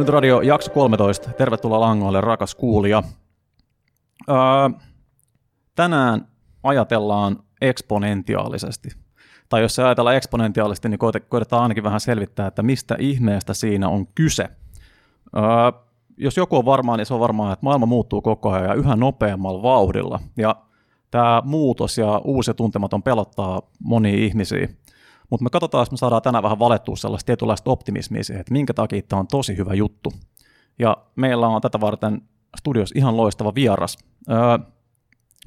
Keksinyt Radio jakso 13. Tervetuloa langoille, rakas kuulija. Öö, tänään ajatellaan eksponentiaalisesti. Tai jos se ajatellaan eksponentiaalisesti, niin koitetaan ainakin vähän selvittää, että mistä ihmeestä siinä on kyse. Öö, jos joku on varmaan, niin se on varmaan, että maailma muuttuu koko ajan ja yhä nopeammalla vauhdilla. Ja tämä muutos ja uusi tuntematon pelottaa monia ihmisiä. Mutta me katsotaan, jos me saadaan tänään vähän valettua sellaista tietynlaista optimismia siihen, että minkä takia tämä on tosi hyvä juttu. Ja meillä on tätä varten studios ihan loistava vieras. Öö,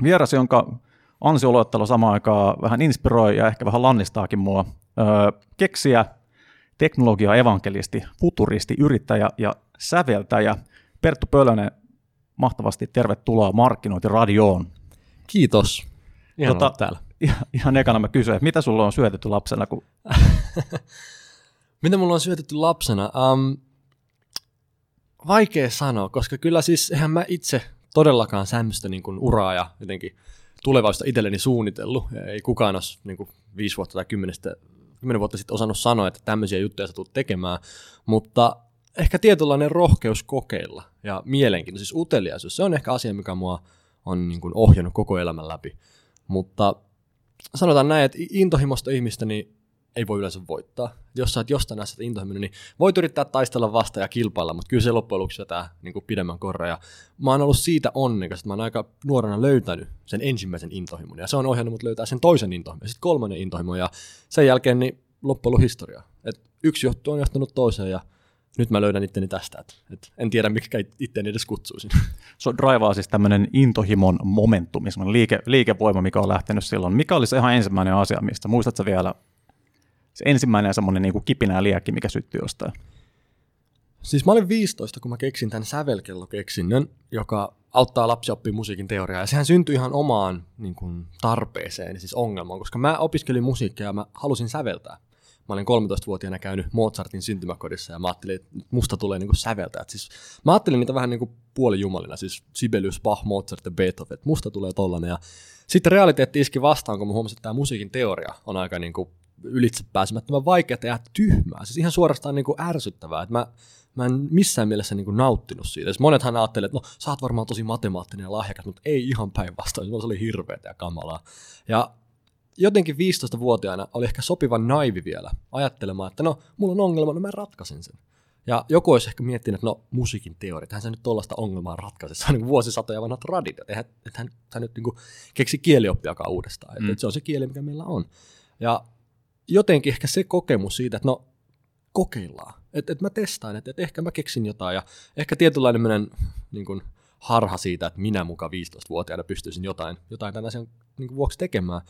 vieras, jonka ansioluettelo samaan aikaan vähän inspiroi ja ehkä vähän lannistaakin mua. Öö, keksiä, teknologia, evankelisti, futuristi, yrittäjä ja säveltäjä Perttu Pölönen, mahtavasti tervetuloa Markkinointiradioon. Kiitos. Ihan tota, täällä. Ihan, ekana mä kysyn, että mitä sulla on syötetty lapsena? Kun... mitä mulla on syötetty lapsena? Um, vaikea sanoa, koska kyllä siis eihän mä itse todellakaan sämmöistä niin kuin uraa ja jotenkin tulevaisuutta itselleni suunnitellut. Ei kukaan olisi niin kuin viisi vuotta tai kymmenestä, kymmenen vuotta sitten osannut sanoa, että tämmöisiä juttuja sä tulet tekemään, mutta ehkä tietynlainen rohkeus kokeilla ja mielenkiinto, siis uteliaisuus, se on ehkä asia, mikä mua on niin kuin ohjannut koko elämän läpi. Mutta sanotaan näin, että intohimosta ihmistä niin ei voi yleensä voittaa. Jos sä oot jostain asiasta intohimoinen, niin voit yrittää taistella vasta ja kilpailla, mutta kyllä se loppujen lopuksi jätää niin kuin pidemmän korra. Ja mä oon ollut siitä onnekas, että mä oon aika nuorena löytänyt sen ensimmäisen intohimon, ja se on ohjannut mut löytää sen toisen intohimon, ja sitten kolmannen intohimon, ja sen jälkeen niin loppujen historia. Et yksi juttu on johtanut toiseen, ja nyt mä löydän itteni tästä, että et en tiedä mikä itteni edes kutsuisin. Se on draivaa siis tämmöinen intohimon momentumi, liike, liikevoima, mikä on lähtenyt silloin. Mikä oli se ihan ensimmäinen asia, mistä muistatko vielä se ensimmäinen semmoinen niin kuin kipinä liekki, mikä syttyi jostain? Siis mä olin 15, kun mä keksin tämän sävelkellokeksinnön, joka auttaa lapsia oppimaan musiikin teoriaa. Ja sehän syntyi ihan omaan niin kuin, tarpeeseen, siis ongelmaan, koska mä opiskelin musiikkia ja mä halusin säveltää mä olin 13-vuotiaana käynyt Mozartin syntymäkodissa ja mä ajattelin, että musta tulee niinku säveltäjät. Siis, mä ajattelin niitä vähän niinku puolijumalina, siis Sibelius, Bach, Mozart ja Beethoven, että musta tulee tollanen. Ja sitten realiteetti iski vastaan, kun mä huomasin, että tämä musiikin teoria on aika niinku ylitse pääsemättömän vaikeaa ja tyhmää. Siis ihan suorastaan niinku ärsyttävää, että mä, mä en missään mielessä niinku nauttinut siitä. Siis monethan ajattelee, että no sä oot varmaan tosi matemaattinen ja lahjakas, mutta ei ihan päinvastoin. Se oli hirveätä ja kamalaa. Ja jotenkin 15-vuotiaana oli ehkä sopivan naivi vielä ajattelemaan, että no, mulla on ongelma, no mä ratkaisen sen. Ja joku olisi ehkä miettinyt, että no musiikin teoria, eihän se nyt tuollaista ongelmaa ratkaise, se on niin vuosisatoja vanhat traditiot, eihän hän, hän nyt niin keksi kielioppiakaan uudestaan, mm. että se on se kieli, mikä meillä on. Ja jotenkin ehkä se kokemus siitä, että no kokeillaan, että, että mä testaan, että, että ehkä mä keksin jotain ja ehkä tietynlainen niin kuin, harha siitä, että minä mukaan 15-vuotiaana pystyisin jotain, jotain tämän asian niin kuin, vuoksi tekemään.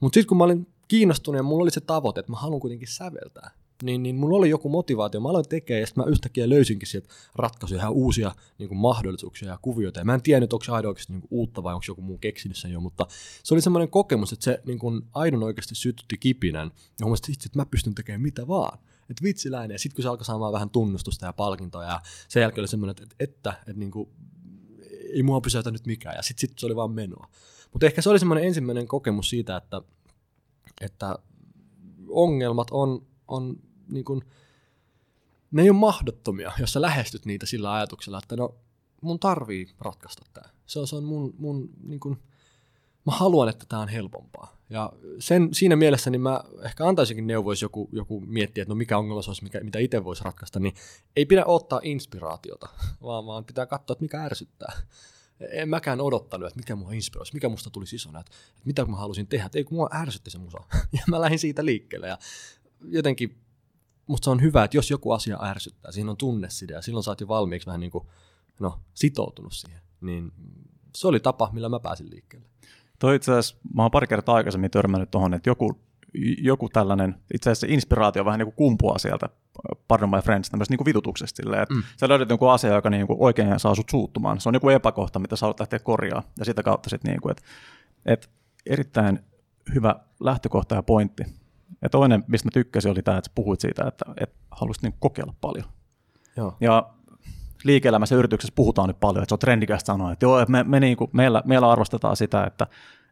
Mutta sitten kun mä olin kiinnostunut ja mulla oli se tavoite, että mä haluan kuitenkin säveltää, niin, niin mulla oli joku motivaatio. Mä aloin tekemään ja sitten mä yhtäkkiä löysinkin sieltä ratkaisuja ihan uusia niin kuin mahdollisuuksia ja kuvioita. Ja mä en tiennyt, onko se aidon oikeasti niin kuin uutta vai onko joku muu keksinyt sen jo, mutta se oli semmoinen kokemus, että se niin kuin aidon oikeasti sytytti kipinän. Ja huomasin, että, että mä pystyn tekemään mitä vaan. Että vitsiläinen. Ja sitten kun se alkoi saamaan vähän tunnustusta ja palkintoa ja sen jälkeen oli semmoinen, että, että, että, että niin kuin, ei mua pysäytä nyt mikään. Ja sitten sit se oli vaan menoa. Mutta ehkä se oli semmoinen ensimmäinen kokemus siitä, että, että ongelmat on, on niin kuin, ne ei ole mahdottomia, jos sä lähestyt niitä sillä ajatuksella, että no mun tarvii ratkaista tämä. Se on, se on mun, mun niin kuin, mä haluan, että tämä on helpompaa. Ja sen, siinä mielessä niin mä ehkä antaisinkin neuvoisi joku, joku miettiä, että no mikä ongelma se olisi, mikä, mitä itse voisi ratkaista, niin ei pidä ottaa inspiraatiota, vaan, vaan pitää katsoa, että mikä ärsyttää en mäkään odottanut, että mikä mua inspiroisi, mikä musta tuli isona, että, että mitä mä halusin tehdä, että ei kun mua ärsytti se musa. Ja mä lähdin siitä liikkeelle ja jotenkin musta se on hyvä, että jos joku asia ärsyttää, siinä on tunne sitä ja silloin sä oot jo valmiiksi vähän niin kuin, no, sitoutunut siihen, niin se oli tapa, millä mä pääsin liikkeelle. Toi itse asiassa, mä oon pari kertaa aikaisemmin törmännyt tuohon, että joku, joku tällainen, itse asiassa inspiraatio vähän niin kuin kumpuaa sieltä Pardon My Friends tämmöistä niin vitutuksesta silleen, että mm. sä löydät jonkun asia, joka niin kuin oikein saa sut suuttumaan. Se on joku epäkohta, mitä sä haluat lähteä korjaa ja sitä kautta sitten niin kuin, että, että erittäin hyvä lähtökohta ja pointti. Ja toinen, mistä mä tykkäsin, oli tämä, että sä puhuit siitä, että, että haluaisit niin kokeilla paljon. Joo. Ja liike-elämässä yrityksessä puhutaan nyt paljon, että se on trendikästä sanoa, että joo, me, me niin kuin, meillä, meillä arvostetaan sitä, että,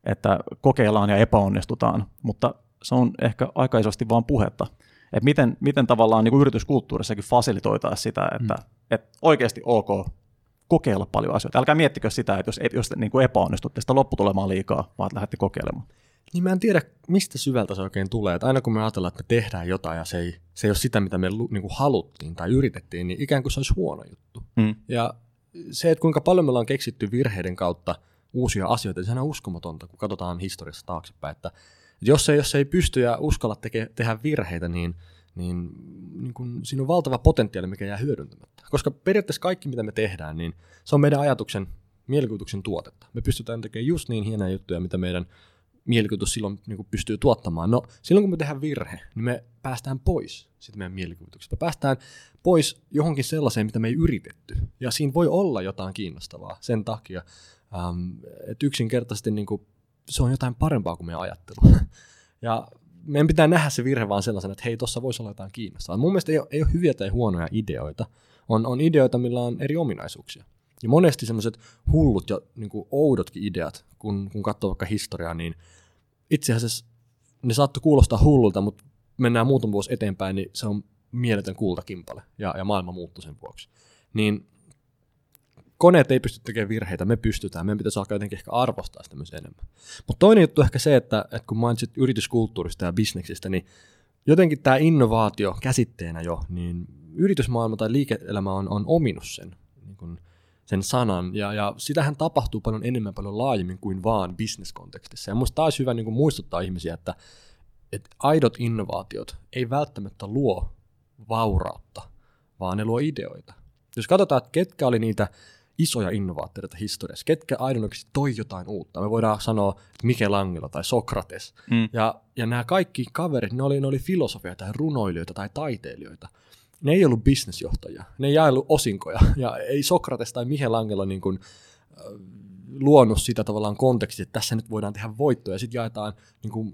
että kokeillaan ja epäonnistutaan, mutta se on ehkä aika isosti vaan puhetta että miten, miten tavallaan niin kuin yrityskulttuurissakin fasilitoitaisiin sitä, että, mm. että oikeasti ok kokeilla paljon asioita. Älkää miettikö sitä, että jos, jos niin kuin epäonnistutte sitä lopputulemaan liikaa, vaan lähdette kokeilemaan. Niin mä en tiedä, mistä syvältä se oikein tulee. Että aina kun me ajatellaan, että me tehdään jotain ja se ei, se ei ole sitä, mitä me niin kuin haluttiin tai yritettiin, niin ikään kuin se olisi huono juttu. Mm. Ja se, että kuinka paljon me ollaan keksitty virheiden kautta uusia asioita, niin sehän on uskomatonta, kun katsotaan historiassa taaksepäin. Että jos ei, jos ei pysty ja uskalla teke, tehdä virheitä, niin, niin, niin kun, siinä on valtava potentiaali, mikä jää hyödyntämättä. Koska periaatteessa kaikki, mitä me tehdään, niin se on meidän ajatuksen, mielikuvituksen tuotetta. Me pystytään tekemään just niin hienoja juttuja, mitä meidän mielikuvitus silloin niin kuin pystyy tuottamaan. No silloin kun me tehdään virhe, niin me päästään pois sitten meidän mielikuvituksesta. Me päästään pois johonkin sellaiseen, mitä me ei yritetty. Ja siinä voi olla jotain kiinnostavaa sen takia, ähm, että yksinkertaisesti niin kuin, se on jotain parempaa kuin meidän ajattelu. ja meidän pitää nähdä se virhe vaan sellaisena, että hei, tuossa voisi olla jotain kiinnostavaa. Mun mielestä ei ole, ei ole hyviä tai huonoja ideoita. On, on ideoita, millä on eri ominaisuuksia. Ja monesti semmoiset hullut ja niin kuin oudotkin ideat, kun, kun katsoo vaikka historiaa, niin itse asiassa ne saattoi kuulostaa hullulta, mutta mennään muutama vuosi eteenpäin, niin se on mieletön kultakimpale ja, ja maailma muuttui sen vuoksi. Niin koneet ei pysty tekemään virheitä, me pystytään, meidän pitäisi alkaa jotenkin ehkä arvostaa sitä myös enemmän. Mutta toinen juttu ehkä se, että, että kun mainitsit yrityskulttuurista ja bisneksistä, niin jotenkin tämä innovaatio käsitteenä jo, niin yritysmaailma tai liike-elämä on, on ominut sen, niin kun sen sanan, ja, ja sitähän tapahtuu paljon enemmän, paljon laajemmin kuin vaan bisneskontekstissa. Ja minusta taas hyvä niin kuin muistuttaa ihmisiä, että, että aidot innovaatiot ei välttämättä luo vaurautta, vaan ne luo ideoita. Jos katsotaan, että ketkä oli niitä isoja innovaattoreita historiassa, ketkä aidonoksi toi jotain uutta. Me voidaan sanoa, että Michelangelo tai Sokrates. Mm. Ja, ja nämä kaikki kaverit, ne oli, ne oli filosofia tai runoilijoita tai taiteilijoita. Ne ei ollut bisnesjohtajia, ne ei jaellut osinkoja. Ja ei Sokrates tai Michelangelo niin kuin, äh, luonut sitä tavallaan kontekstia, että tässä nyt voidaan tehdä voittoja ja sitten jaetaan niin kuin,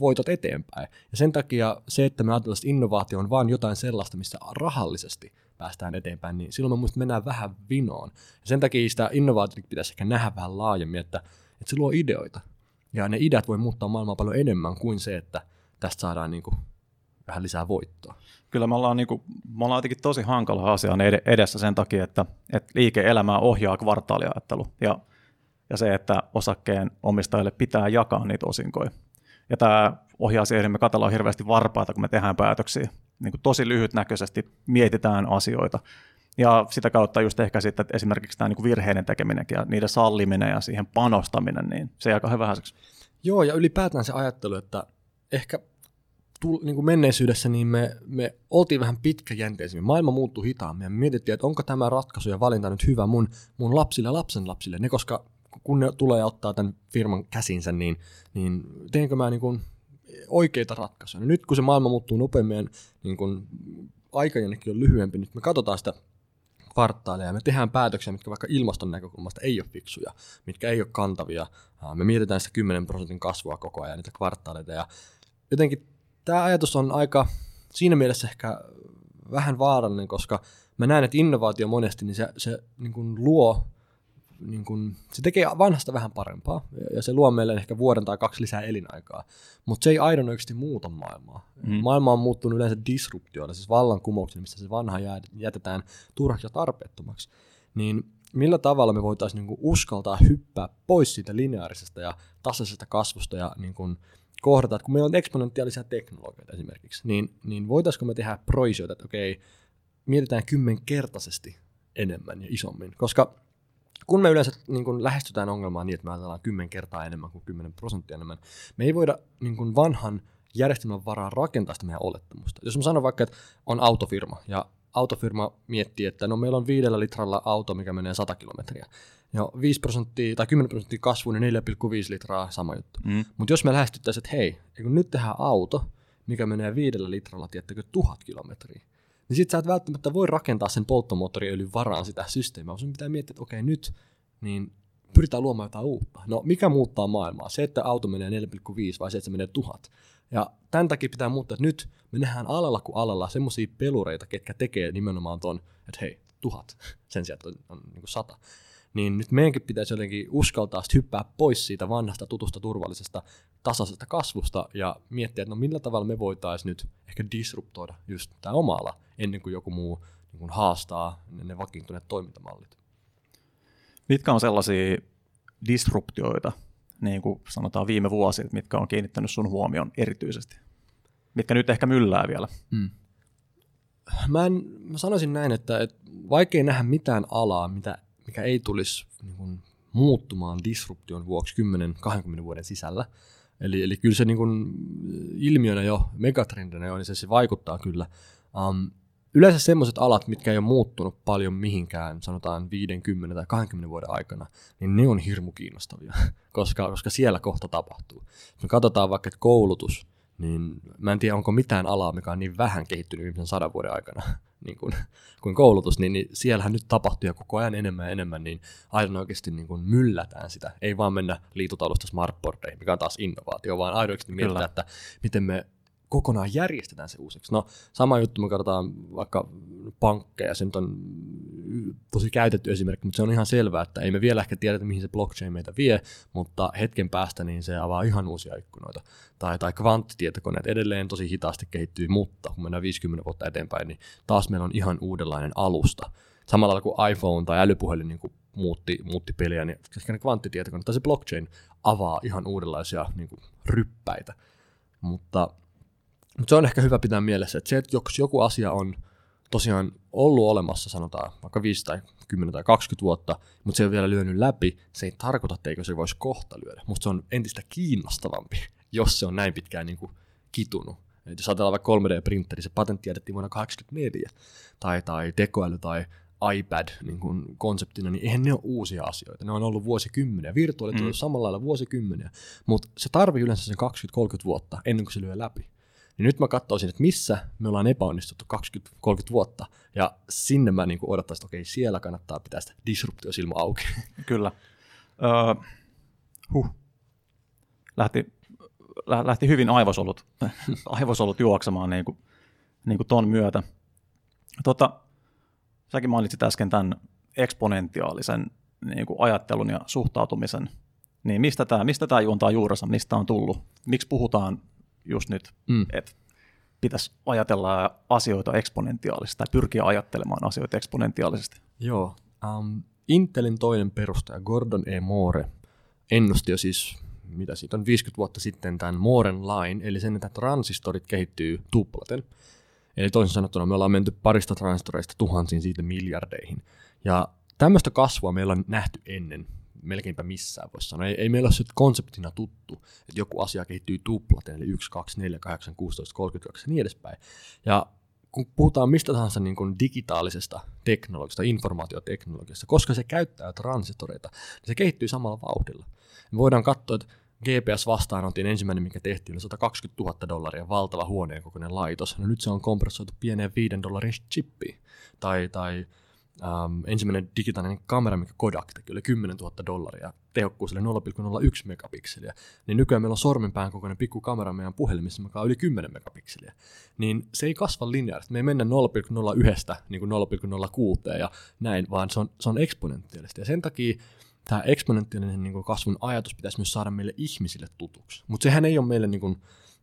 voitot eteenpäin. Ja sen takia se, että me ajatellaan, että innovaatio on vain jotain sellaista, missä rahallisesti päästään eteenpäin, niin silloin me muista mennään vähän vinoon. Ja sen takia sitä innovaatiota pitäisi ehkä nähdä vähän laajemmin, että, että se luo ideoita. Ja ne ideat voi muuttaa maailmaa paljon enemmän kuin se, että tästä saadaan niin kuin vähän lisää voittoa. Kyllä me ollaan, niin kuin, me ollaan jotenkin tosi hankala asia edessä sen takia, että, että liike-elämää ohjaa kvartaaliajattelu ja, ja se, että osakkeen omistajille pitää jakaa niitä osinkoja. Ja tämä ohjaa siihen, että me katsellaan hirveästi varpaita, kun me tehdään päätöksiä niin kuin tosi lyhytnäköisesti mietitään asioita. Ja sitä kautta just ehkä sitten että esimerkiksi tämä niin virheiden tekeminen ja niiden salliminen ja siihen panostaminen, niin se jää aika vähäiseksi. Joo, ja ylipäätään se ajattelu, että ehkä tull, niin kuin menneisyydessä niin me, me oltiin vähän pitkäjänteisemmin. Maailma muuttui hitaammin ja me mietittiin, että onko tämä ratkaisu ja valinta nyt hyvä mun, mun lapsille ja lapsen lapsille. Ne, koska kun ne tulee ottaa tämän firman käsinsä, niin, niin teenkö mä niin kuin oikeita ratkaisuja. Nyt kun se maailma muuttuu nopeammin, niin kun aikajännekin on lyhyempi, nyt me katsotaan sitä kvartaaleja ja me tehdään päätöksiä, mitkä vaikka ilmaston näkökulmasta ei ole fiksuja, mitkä ei ole kantavia. Me mietitään sitä 10 prosentin kasvua koko ajan, niitä kvartaaleita. Ja jotenkin tämä ajatus on aika siinä mielessä ehkä vähän vaarallinen, koska mä näen, että innovaatio monesti niin se, se niin kuin luo niin kun, se tekee vanhasta vähän parempaa ja se luo meille ehkä vuoden tai kaksi lisää elinaikaa, mutta se ei aidon oikeasti muuta maailmaa. Mm. Maailma on muuttunut yleensä disruptioilla, siis vallankumouksilla, missä se vanha jätetään turhaksi ja tarpeettomaksi. Niin millä tavalla me voitaisiin niin uskaltaa hyppää pois siitä lineaarisesta ja tasaisesta kasvusta ja niin kun kohdata, että kun meillä on eksponentiaalisia teknologioita esimerkiksi, niin, niin voitaisiinko me tehdä proisioita, että okei, mietitään kymmenkertaisesti enemmän ja isommin, koska kun me yleensä niin kun lähestytään ongelmaa niin, että me ajatellaan 10 kertaa enemmän kuin 10 prosenttia enemmän, me ei voida niin kun vanhan järjestelmän varaa rakentaa sitä meidän olettamusta. Jos mä sanon vaikka, että on autofirma ja autofirma miettii, että no meillä on viidellä litralla auto, mikä menee 100 kilometriä. Ja 5 prosenttia tai 10 prosenttia kasvu, niin 4,5 litraa sama juttu. Mm. Mutta jos me lähestyttäisiin, että hei, kun nyt tehdään auto, mikä menee viidellä litralla, tiettäkö, tuhat kilometriä, niin sit sä et välttämättä voi rakentaa sen polttomoottoriöljyn varaan sitä systeemiä, vaan sun pitää miettiä, että okei nyt, niin pyritään luomaan jotain uutta. No mikä muuttaa maailmaa? Se, että auto menee 4,5 vai se, että se menee 1000? Ja tämän takia pitää muuttaa, että nyt me nähdään alalla kuin alalla semmoisia pelureita, ketkä tekee nimenomaan ton, että hei, tuhat sen sijaan, on, on niin kuin sata. niin nyt meidänkin pitäisi jotenkin uskaltaa hyppää pois siitä vanhasta tutusta turvallisesta tasaisesta kasvusta ja miettiä, että no millä tavalla me voitaisiin nyt ehkä disruptoida just tämä oma ala ennen kuin joku muu niin kuin haastaa ne vakiintuneet toimintamallit. Mitkä on sellaisia disruptioita, niin kuin sanotaan viime vuosia, mitkä on kiinnittänyt sun huomion erityisesti? Mitkä nyt ehkä myllää vielä? Mm. Mä, en, mä sanoisin näin, että, että vaikea nähdä mitään alaa, mitä, mikä ei tulisi niin kuin, muuttumaan disruption vuoksi 10-20 vuoden sisällä. Eli, eli kyllä se niin kuin, ilmiönä jo, megatrendinä jo, niin se, se vaikuttaa kyllä. Um, yleensä sellaiset alat, mitkä ei ole muuttunut paljon mihinkään, sanotaan 50 tai 20 vuoden aikana, niin ne on hirmu kiinnostavia, koska, koska siellä kohta tapahtuu. Me katsotaan vaikka, että koulutus, niin mä en tiedä, onko mitään alaa, mikä on niin vähän kehittynyt viimeisen sadan vuoden aikana niin kuin, kuin koulutus, niin, niin siellähän nyt tapahtuu ja koko ajan enemmän ja enemmän, niin aivan oikeasti niin kuin myllätään sitä. Ei vaan mennä liitutaulusta smartboardeihin, mikä on taas innovaatio, vaan aidosti mietitään, että miten me kokonaan järjestetään se uusiksi. No sama juttu, me katsotaan vaikka pankkeja, se nyt on tosi käytetty esimerkki, mutta se on ihan selvää, että ei me vielä ehkä tiedetä, mihin se blockchain meitä vie, mutta hetken päästä niin se avaa ihan uusia ikkunoita. Tai, tai kvanttitietokoneet edelleen tosi hitaasti kehittyy, mutta kun mennään 50 vuotta eteenpäin, niin taas meillä on ihan uudenlainen alusta. Samalla kuin iPhone tai älypuhelin niin kuin muutti, muutti peliä, niin ne kvanttitietokoneet tai se blockchain avaa ihan uudenlaisia niin kuin, ryppäitä. Mutta mutta se on ehkä hyvä pitää mielessä, että se, että jos joku asia on tosiaan ollut olemassa, sanotaan vaikka 5 tai 10 tai 20 vuotta, mutta se ei ole vielä lyönyt läpi, se ei tarkoita, etteikö se voisi kohta lyödä. Musta se on entistä kiinnostavampi, jos se on näin pitkään niin kuin kitunut. Et jos ajatellaan vaikka 3D-printeri, se patentti jätettiin vuonna 1984, tai, tai tekoäly tai iPad niin kuin konseptina, niin eihän ne ole uusia asioita. Ne on ollut vuosikymmeniä. Virtuaalit mm. on samalla lailla vuosikymmeniä, mutta se tarvii yleensä sen 20-30 vuotta ennen kuin se lyö läpi. Niin nyt mä katsoisin, että missä me ollaan epäonnistuttu 20-30 vuotta, ja sinne mä niin odottaisin, että okei, siellä kannattaa pitää sitä disruptiosilma auki. Kyllä. Öö, huh. Lähti, lä, lähti hyvin aivosolut, aivosolut juoksemaan niin kuin, niin kuin ton myötä. Tota, säkin mainitsit äsken tämän eksponentiaalisen niin kuin ajattelun ja suhtautumisen. Niin mistä tämä, mistä tämä juontaa juurensa, mistä on tullut? Miksi puhutaan just nyt, mm. että pitäisi ajatella asioita eksponentiaalisesti tai pyrkiä ajattelemaan asioita eksponentiaalisesti. Joo. Um, Intelin toinen perustaja Gordon E. Moore ennusti jo siis, mitä siitä on 50 vuotta sitten, tämän Mooren lain, eli sen, että transistorit kehittyy tuplaten. Eli toisin sanottuna me ollaan menty parista transistoreista tuhansiin siitä miljardeihin. Ja tämmöistä kasvua meillä on nähty ennen melkeinpä missään voisi sanoa. Ei, ei meillä ole se konseptina tuttu, että joku asia kehittyy tuplaten, eli 1, 2, 4, 8, 16, 32 ja niin edespäin. Ja kun puhutaan mistä tahansa niin kuin digitaalisesta teknologiasta, informaatioteknologiasta, koska se käyttää transistoreita, niin se kehittyy samalla vauhdilla. Me voidaan katsoa, että GPS-vastaanotin ensimmäinen, mikä tehtiin, oli 120 000 dollaria, valtava huoneen kokoinen laitos. No nyt se on kompressoitu pieneen 5 dollarin chippiin. Tai, tai Um, ensimmäinen digitaalinen kamera, mikä Kodak teki, oli 10 000 dollaria, tehokkuus oli 0,01 megapikseliä, niin nykyään meillä on sormenpään kokoinen pikku kamera meidän puhelimissa, mikä on yli 10 megapikseliä. Niin se ei kasva lineaarisesti, me ei mennä 0,01 niin kuin 0,06 ja näin, vaan se on, se on eksponentiaalista. Ja sen takia tämä eksponentiaalinen niin kasvun ajatus pitäisi myös saada meille ihmisille tutuksi. Mutta sehän ei ole meille, niin kuin,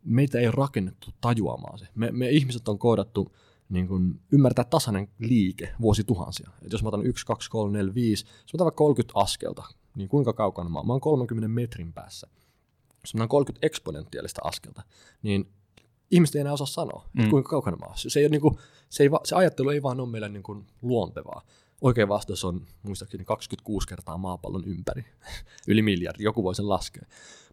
meitä ei rakennettu tajuamaan se. Me, me ihmiset on koodattu niin kuin ymmärtää tasainen liike vuosituhansia. Et jos mä otan 1, 2, 3, 4, 5, jos mä otan vaikka 30 askelta, niin kuinka kaukana mä oon? Mä oon 30 metrin päässä. Jos mä otan 30 eksponentiaalista askelta, niin ihmiset ei enää osaa sanoa, mm. että kuinka kaukana mä oon. Se, ei niin kuin, se, ei, se ajattelu ei vaan ole meille niin kuin luontevaa. Oikea vastaus on muistaakseni 26 kertaa maapallon ympäri. Yli miljardi, joku voi sen laskea.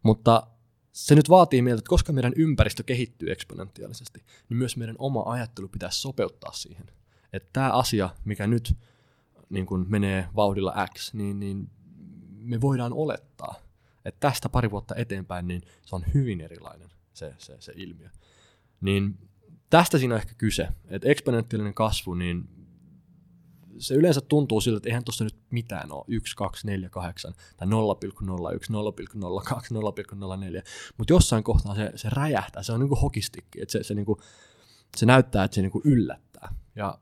Mutta se nyt vaatii meiltä, että koska meidän ympäristö kehittyy eksponentiaalisesti, niin myös meidän oma ajattelu pitäisi sopeuttaa siihen. Että tämä asia, mikä nyt niin kun menee vauhdilla X, niin, niin me voidaan olettaa, että tästä pari vuotta eteenpäin niin se on hyvin erilainen se, se, se ilmiö. Niin tästä siinä on ehkä kyse, että eksponentiaalinen kasvu, niin se yleensä tuntuu siltä, että eihän tuossa nyt mitään ole, 1, 2, 4, 8 tai 0,01, 0,02, 0,04, mutta jossain kohtaa se, se räjähtää, se on niin kuin hokistikki, että se, se, niin kuin, se näyttää, että se niin kuin yllättää. Ja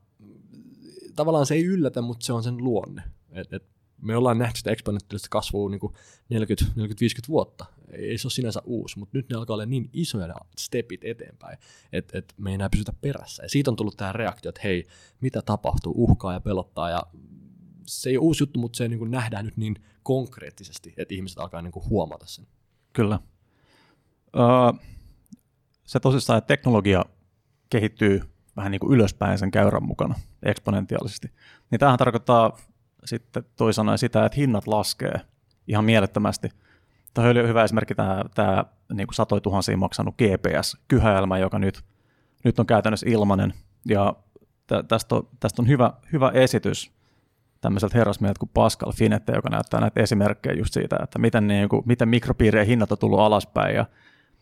tavallaan se ei yllätä, mutta se on sen luonne. Et, et me ollaan nähty sitä eksponentiaalista kasvua niin 40-50 vuotta. Ei se ole sinänsä uusi, mutta nyt ne alkaa olla niin isoja ne stepit eteenpäin, että et me ei enää pysytä perässä. Ja siitä on tullut tämä reaktio, että hei, mitä tapahtuu, uhkaa ja pelottaa. Ja se ei ole uusi juttu, mutta se niin nähdään nyt niin konkreettisesti, että ihmiset alkaa niin huomata sen. Kyllä. Öö, se tosissaan, että teknologia kehittyy vähän niin kuin ylöspäin sen käyrän mukana eksponentiaalisesti. Niin tämähän tarkoittaa sitten toisaalta sitä, että hinnat laskee ihan mielettömästi. Tämä oli hyvä esimerkki tämä, tämä niin kuin satoi tuhansia maksanut GPS-kyhäelmä, joka nyt, nyt on käytännössä ilmainen. Ja tästä on, tästä on hyvä, hyvä esitys tämmöiseltä herrasmieheltä kuin Pascal Finette, joka näyttää näitä esimerkkejä just siitä, että miten, niin kuin, miten mikropiirien hinnat on tullut alaspäin. Ja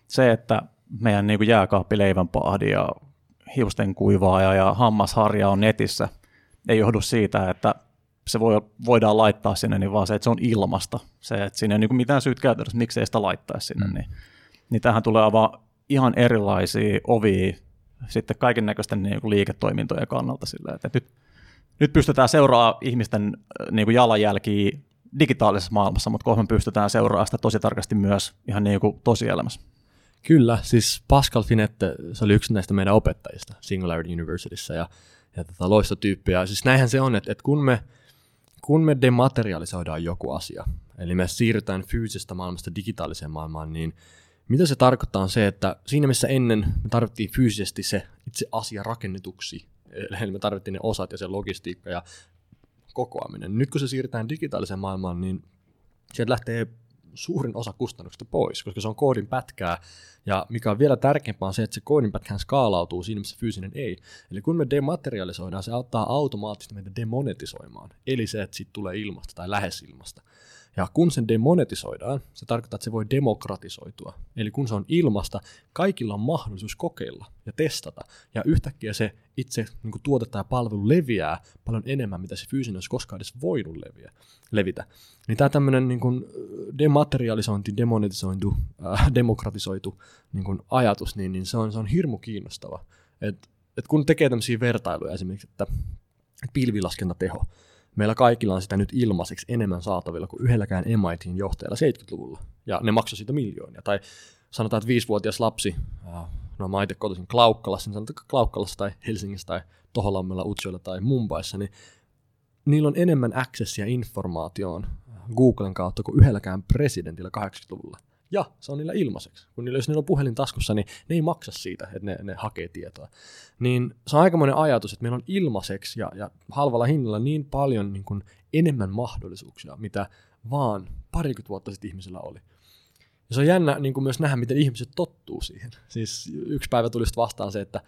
se, että meidän niin kuin jääkaappileivän pahdi ja hiusten kuivaaja ja hammasharja on netissä, ei johdu siitä, että se voi, voidaan laittaa sinne, niin vaan se, että se on ilmasta. Se, että siinä ei niin mitään syyt käytännössä, miksei sitä laittaisi sinne. Mm. Niin, niin tähän tulee avaa ihan erilaisia ovia sitten kaiken näköisten niin kuin liiketoimintojen kannalta. Sillä, että nyt, nyt pystytään seuraamaan ihmisten niin kuin jalanjälkiä digitaalisessa maailmassa, mutta kohta me pystytään seuraamaan sitä tosi tarkasti myös ihan niin kuin tosielämässä. Kyllä, siis Pascal Finette, se oli yksi näistä meidän opettajista Singularity Universityssä ja, ja tota, loistotyyppiä. Siis näinhän se on, että, että kun, me, kun me dematerialisoidaan joku asia, eli me siirrytään fyysisestä maailmasta digitaaliseen maailmaan, niin mitä se tarkoittaa on se, että siinä missä ennen me tarvittiin fyysisesti se itse asia rakennetuksi, eli me tarvittiin ne osat ja se logistiikka ja kokoaminen. Nyt kun se siirretään digitaaliseen maailmaan, niin sieltä lähtee suurin osa kustannuksista pois, koska se on koodin pätkää, ja mikä on vielä tärkeämpää on se, että se koodin pätkään skaalautuu siinä, missä fyysinen ei. Eli kun me dematerialisoidaan, se auttaa automaattisesti meitä demonetisoimaan, eli se, että siitä tulee ilmasta tai lähes ilmasta. Ja kun sen demonetisoidaan, se tarkoittaa, että se voi demokratisoitua. Eli kun se on ilmasta, kaikilla on mahdollisuus kokeilla ja testata. Ja yhtäkkiä se itse niin kuin tuote tai palvelu leviää paljon enemmän, mitä se fyysinen olisi koskaan edes voinut leviä, levitä. Niin tämä tämmöinen niin kuin dematerialisointi, demonetisointu, äh, demokratisoitu niin kuin ajatus, niin, niin se, on, se on hirmu kiinnostava. Et, et kun tekee tämmöisiä vertailuja esimerkiksi, että, pilvilaskentateho, meillä kaikilla on sitä nyt ilmaiseksi enemmän saatavilla kuin yhdelläkään MITin johtajalla 70-luvulla. Ja ne maksoi siitä miljoonia. Tai sanotaan, että viisivuotias lapsi, no mä itse kotoisin Klaukkalassa, niin sanotaan Klaukkalassa tai Helsingissä tai Toholammella, Utsjoella tai Mumbaissa, niin niillä on enemmän accessia informaatioon Googlen kautta kuin yhdelläkään presidentillä 80-luvulla. Ja se on niillä ilmaiseksi. Kun niillä, jos niillä on puhelin taskussa, niin ne ei maksa siitä, että ne, ne hakee tietoa. Niin se on aikamoinen ajatus, että meillä on ilmaiseksi ja, ja halvalla hinnalla niin paljon niin kuin enemmän mahdollisuuksia, mitä vaan parikymmentä vuotta sitten ihmisillä oli. Ja se on jännä niin kuin myös nähdä, miten ihmiset tottuu siihen. Siis yksi päivä tuli vastaan se, että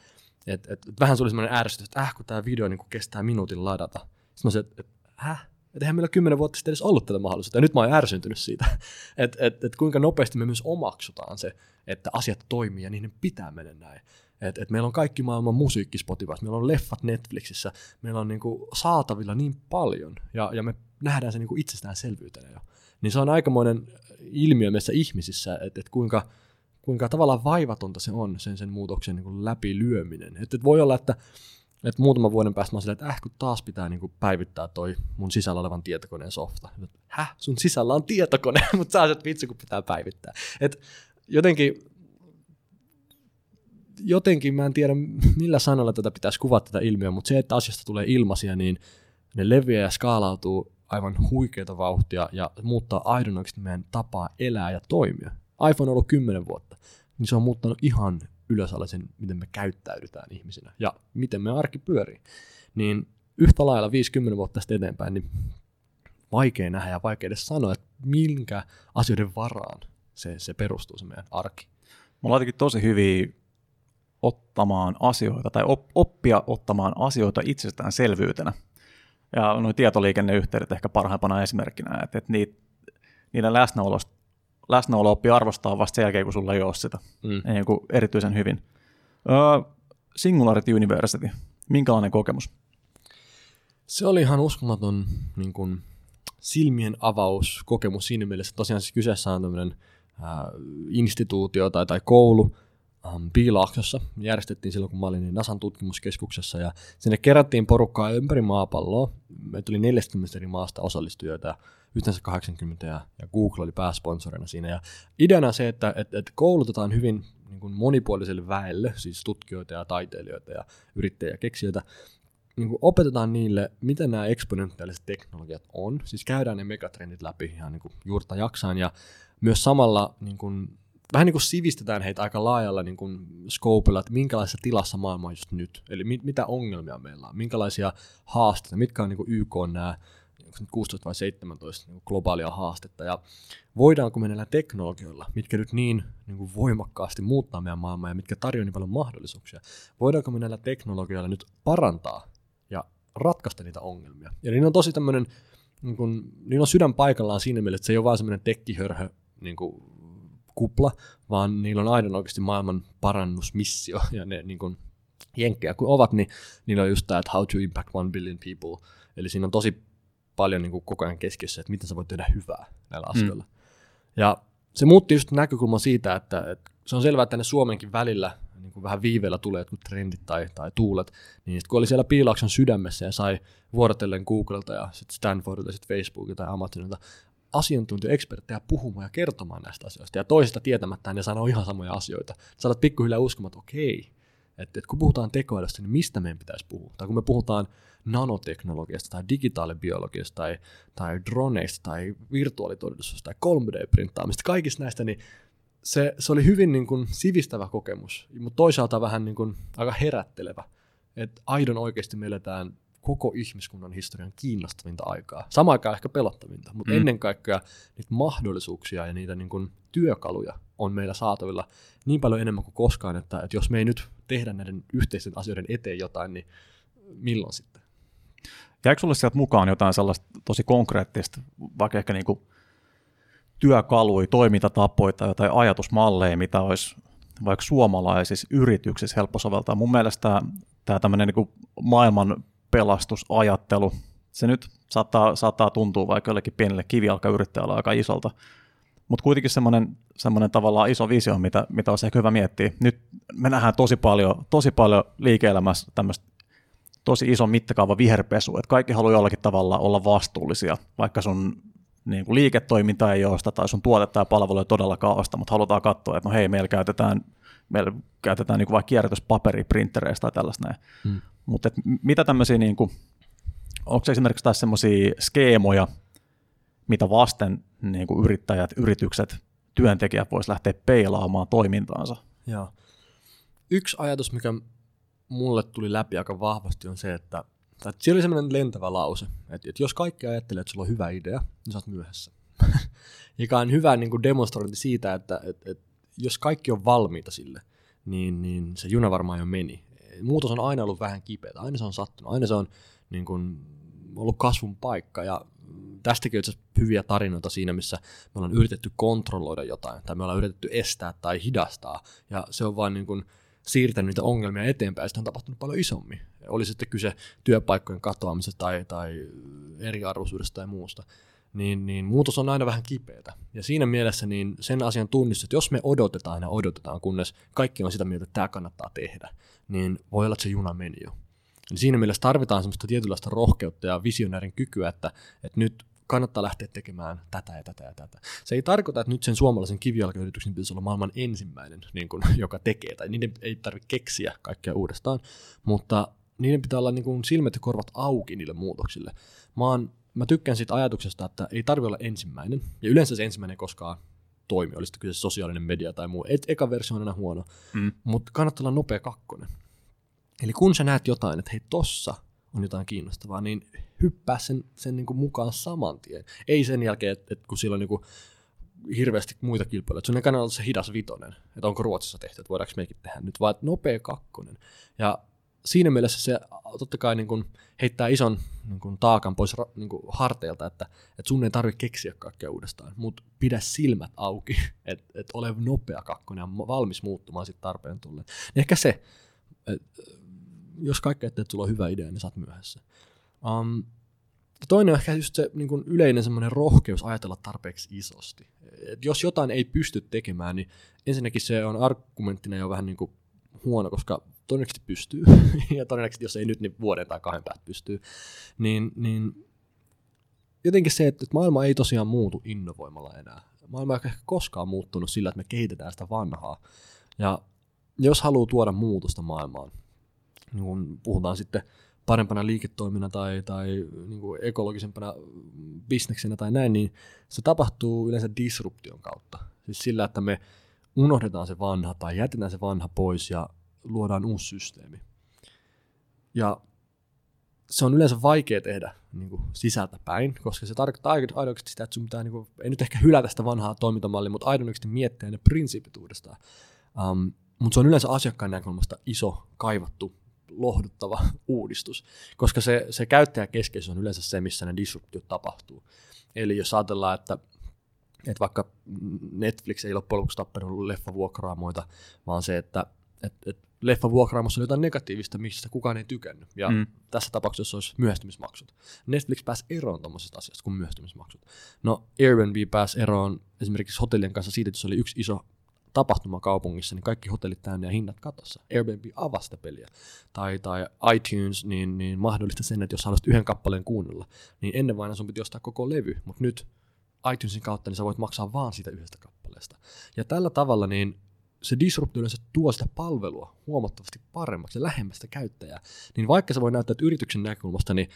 et, et, et vähän tuli sellainen ärsytys, että äh, kun tämä video niin kuin kestää minuutin ladata. Sitten mä sanoin, että, häh? Että eihän meillä kymmenen vuotta sitten edes ollut tätä mahdollisuutta. Ja nyt mä oon ärsyntynyt siitä, että et, et kuinka nopeasti me myös omaksutaan se, että asiat toimii ja niiden pitää mennä näin. Et, et meillä on kaikki maailman musiikki Spotifyssa, meillä on leffat Netflixissä, meillä on niinku saatavilla niin paljon ja, ja me nähdään se niinku itsestäänselvyytenä jo. Niin se on aikamoinen ilmiö meissä ihmisissä, että et kuinka, kuinka tavallaan vaivatonta se on sen, sen muutoksen niin läpilyöminen. Että et voi olla, että et muutaman vuoden päästä mä oon että äh, kun taas pitää niinku päivittää toi mun sisällä olevan tietokoneen softa. Häh, sun sisällä on tietokone, mutta sä et vitsi, kun pitää päivittää. Et jotenkin, jotenkin mä en tiedä, millä sanalla tätä pitäisi kuvata tätä ilmiöä, mutta se, että asiasta tulee ilmaisia, niin ne leviää ja skaalautuu aivan huikeita vauhtia ja muuttaa aidon meidän tapaa elää ja toimia. iPhone on ollut 10 vuotta, niin se on muuttanut ihan ylös sen, miten me käyttäydytään ihmisinä ja miten me arki pyörii. Niin yhtä lailla 50 vuotta sitten eteenpäin, niin vaikea nähdä ja vaikea edes sanoa, että minkä asioiden varaan se, se perustuu se meidän arki. Me ollaan tosi hyviä ottamaan asioita tai oppia ottamaan asioita itsestäänselvyytenä. Ja nuo tietoliikenneyhteydet ehkä parhaimpana esimerkkinä, että, että niitä, niiden läsnäolosta läsnäolo oppii arvostaa vasta sen jälkeen, kun sulla ei ole sitä mm. niin kuin erityisen hyvin. Uh, Singularity University, minkälainen kokemus? Se oli ihan uskomaton niin kuin, silmien avauskokemus siinä mielessä. Tosiaan siis kyseessä on tämmöinen äh, instituutio tai, tai koulu, um, Piilaaksossa. Järjestettiin silloin, kun mä olin NASAn tutkimuskeskuksessa ja sinne kerättiin porukkaa ympäri maapalloa. Meitä tuli 40 eri maasta osallistujoita yhteensä 80 ja, ja Google oli pääsponsorina siinä. Ja ideana se, että et, et koulutetaan hyvin niin kuin monipuoliselle väelle, siis tutkijoita ja taiteilijoita ja yrittäjiä ja keksijöitä, niin kuin opetetaan niille, miten nämä eksponentiaaliset teknologiat on. Siis käydään ne megatrendit läpi ihan niin kuin juurta jaksaan ja myös samalla niin kuin, vähän niin kuin sivistetään heitä aika laajalla niin kuin scopeilla, että minkälaisessa tilassa maailma on just nyt. Eli mit, mitä ongelmia meillä on, minkälaisia haasteita, mitkä on niin kuin YK on nämä 16 vai 17 niin globaalia haastetta, ja voidaanko me näillä teknologioilla, mitkä nyt niin, niin kuin voimakkaasti muuttaa meidän maailmaa ja mitkä tarjoavat niin paljon mahdollisuuksia, voidaanko me näillä teknologioilla nyt parantaa ja ratkaista niitä ongelmia. Ja niin on tosi tämmöinen, niin kuin, niin on sydän paikallaan siinä mielessä, että se ei ole vaan semmoinen tekkihörhö niin kuin, kupla, vaan niillä on aina oikeasti maailman parannusmissio, ja ne niin kuin, jenkkejä kuin ovat, niin niillä on just tämä, että how to impact one billion people, eli siinä on tosi paljon niin kuin koko ajan keskiössä, että miten sä voit tehdä hyvää näillä mm. asioilla. Mm. Ja se muutti just näkökulma siitä, että, että se on selvää, että ne Suomenkin välillä niin kuin vähän viiveellä tulee jotkut trendit tai, tai tuulet, niin sit kun oli siellä piilauksen sydämessä ja sai vuorotellen Googlelta ja sitten Stanfordilta ja sitten Facebookilta ja Amazonilta asiantuntija-eksperttejä puhumaan ja kertomaan näistä asioista, ja toisista tietämättä ne sanoo ihan samoja asioita. Sä pikkuhiljaa uskomaan, että okei, että, että kun puhutaan tekoälystä, niin mistä meidän pitäisi puhua? Tai kun me puhutaan nanoteknologiasta tai digitaalibiologiasta tai, tai droneista tai virtuaalitodellisuudesta tai 3D-printtaamista, kaikista näistä, niin se, se oli hyvin niin kuin sivistävä kokemus, mutta toisaalta vähän niin kuin aika herättelevä. Että aidon oikeasti me eletään koko ihmiskunnan historian kiinnostavinta aikaa. Samaan aikaan ehkä pelottavinta, mutta mm. ennen kaikkea niitä mahdollisuuksia ja niitä niin kuin työkaluja on meillä saatavilla niin paljon enemmän kuin koskaan, että, että jos me ei nyt tehdä näiden yhteisten asioiden eteen jotain, niin milloin sitten? Jäikö sulle sieltä mukaan jotain sellaista tosi konkreettista, vaikka ehkä niin kuin työkaluja, toimintatapoja tai jotain ajatusmalleja, mitä olisi vaikka suomalaisissa yrityksissä helppo soveltaa. Mun mielestä tämä, tämä tämmöinen niin maailman pelastusajattelu, se nyt saattaa, saattaa tuntua vaikka jollekin pienelle kivijalkayrittäjälle aika isolta, mutta kuitenkin semmoinen, semmoinen tavallaan iso visio, mitä, mitä olisi ehkä hyvä miettiä. Nyt me nähdään tosi paljon, tosi paljon liike-elämässä tämmöistä tosi iso mittakaava viherpesu, että kaikki haluaa jollakin tavalla olla vastuullisia, vaikka sun niin kuin liiketoiminta ei osta tai sun tuotetta ja palvelu ei todellakaan osta, mutta halutaan katsoa, että no hei, meillä käytetään, meillä käytetään niin kuin vaikka kierrätyspaperiprintereistä tai tällaista näin. Hmm. Mutta mitä tämmöisiä, niin kuin, onko esimerkiksi tässä semmoisia skeemoja, mitä vasten niin kuin yrittäjät, yritykset, työntekijät voisi lähteä peilaamaan toimintaansa? Joo. Yksi ajatus, mikä mulle tuli läpi aika vahvasti on se, että tai siellä oli semmoinen lentävä lause, että, että jos kaikki ajattelee, että sulla on hyvä idea, niin sä oot myöhässä. Joka on hyvä niin kuin demonstrointi siitä, että, että, että jos kaikki on valmiita sille, niin, niin se juna varmaan jo meni. Muutos on aina ollut vähän kipeätä, aina se on sattunut, aina se on niin kuin, ollut kasvun paikka ja tästäkin on hyviä tarinoita siinä, missä me ollaan yritetty kontrolloida jotain, tai me ollaan yritetty estää tai hidastaa, ja se on vain niin kuin siirtänyt niitä ongelmia eteenpäin, ja sitä on tapahtunut paljon isommin. Oli sitten kyse työpaikkojen katoamisesta tai, tai eriarvoisuudesta tai muusta. Niin, niin muutos on aina vähän kipeätä. Ja siinä mielessä niin sen asian tunnistus, että jos me odotetaan ja odotetaan, kunnes kaikki on sitä mieltä, että tämä kannattaa tehdä, niin voi olla, että se juna meni jo. Eli siinä mielessä tarvitaan semmoista tietynlaista rohkeutta ja visionäärin kykyä, että, että nyt kannattaa lähteä tekemään tätä ja tätä ja tätä. Se ei tarkoita, että nyt sen suomalaisen kivijalkayrityksen pitäisi olla maailman ensimmäinen, niin kuin, joka tekee, tai niiden ei tarvitse keksiä kaikkea uudestaan, mutta niiden pitää olla niin kuin silmät ja korvat auki niille muutoksille. Mä, oon, mä tykkään siitä ajatuksesta, että ei tarvitse olla ensimmäinen, ja yleensä se ensimmäinen koskaan toimi, olisi kyse sosiaalinen media tai muu. Et, eka versio on aina huono, mm. mutta kannattaa olla nopea kakkonen. Eli kun sä näet jotain, että hei tossa on jotain kiinnostavaa, niin hyppää sen, sen niin kuin mukaan saman tien. Ei sen jälkeen, että, että kun sillä on niin kuin hirveästi muita kilpailuja, että sun ei kannata olla se hidas vitonen, että onko Ruotsissa tehty, että voidaanko mekin tehdä nyt, vaan nopea kakkonen. Ja siinä mielessä se totta kai niin kuin heittää ison niin kuin taakan pois niin kuin harteilta, että, että sun ei tarvitse keksiä kaikkea uudestaan, mutta pidä silmät auki, että, että ole nopea kakkonen ja valmis muuttumaan sitten tarpeen tulleen. Ehkä se, jos kaikki että sulla on hyvä idea, niin sä oot myöhässä. Um, toinen on ehkä just se niin kuin yleinen semmoinen rohkeus ajatella tarpeeksi isosti. Et jos jotain ei pysty tekemään, niin ensinnäkin se on argumenttina jo vähän niin kuin huono, koska todennäköisesti pystyy, ja todennäköisesti jos ei nyt, niin vuoden tai kahden päästä pystyy, niin, niin jotenkin se, että maailma ei tosiaan muutu innovoimalla enää. Maailma ei ehkä koskaan muuttunut sillä, että me kehitetään sitä vanhaa. Ja jos haluaa tuoda muutosta maailmaan, niin kun puhutaan sitten parempana liiketoimina tai, tai niin kuin ekologisempana bisneksenä tai näin, niin se tapahtuu yleensä disruption kautta. Siis sillä, että me unohdetaan se vanha tai jätetään se vanha pois ja luodaan uusi systeemi. Ja se on yleensä vaikea tehdä niin kuin sisältä päin, koska se tarkoittaa aidosti sitä, että sun pitää, niin kuin, ei nyt ehkä hylätä sitä vanhaa toimintamallia, mutta aidosti miettiä ne prinsiipit uudestaan. Um, mutta se on yleensä asiakkaan näkökulmasta iso, kaivattu, lohduttava uudistus, koska se, se käyttäjäkeskeisyys on yleensä se, missä ne disruptiot tapahtuu. Eli jos ajatellaan, että että vaikka Netflix ei loppujen lopuksi tappanut leffavuokraamoita, vaan se, että et, et leffavuokraamossa oli jotain negatiivista, mistä kukaan ei tykännyt. Ja mm. tässä tapauksessa olisi myöhästymismaksut. Netflix pääsi eroon tuommoisesta asiasta kuin myöhästymismaksut. No Airbnb pääsi eroon esimerkiksi hotellien kanssa siitä, että se oli yksi iso tapahtuma kaupungissa, niin kaikki hotellit täynnä ja hinnat katossa. Airbnb avasi sitä peliä. Tai, tai iTunes niin, niin mahdollista sen, että jos haluaisit yhden kappaleen kuunnella, niin ennen vain sun piti ostaa koko levy, mutta nyt iTunesin kautta niin sä voit maksaa vaan siitä yhdestä kappaleesta. Ja tällä tavalla niin se disruptio yleensä tuo sitä palvelua huomattavasti paremmaksi ja lähemmästä käyttäjää. Niin vaikka se voi näyttää, että yrityksen näkökulmasta niin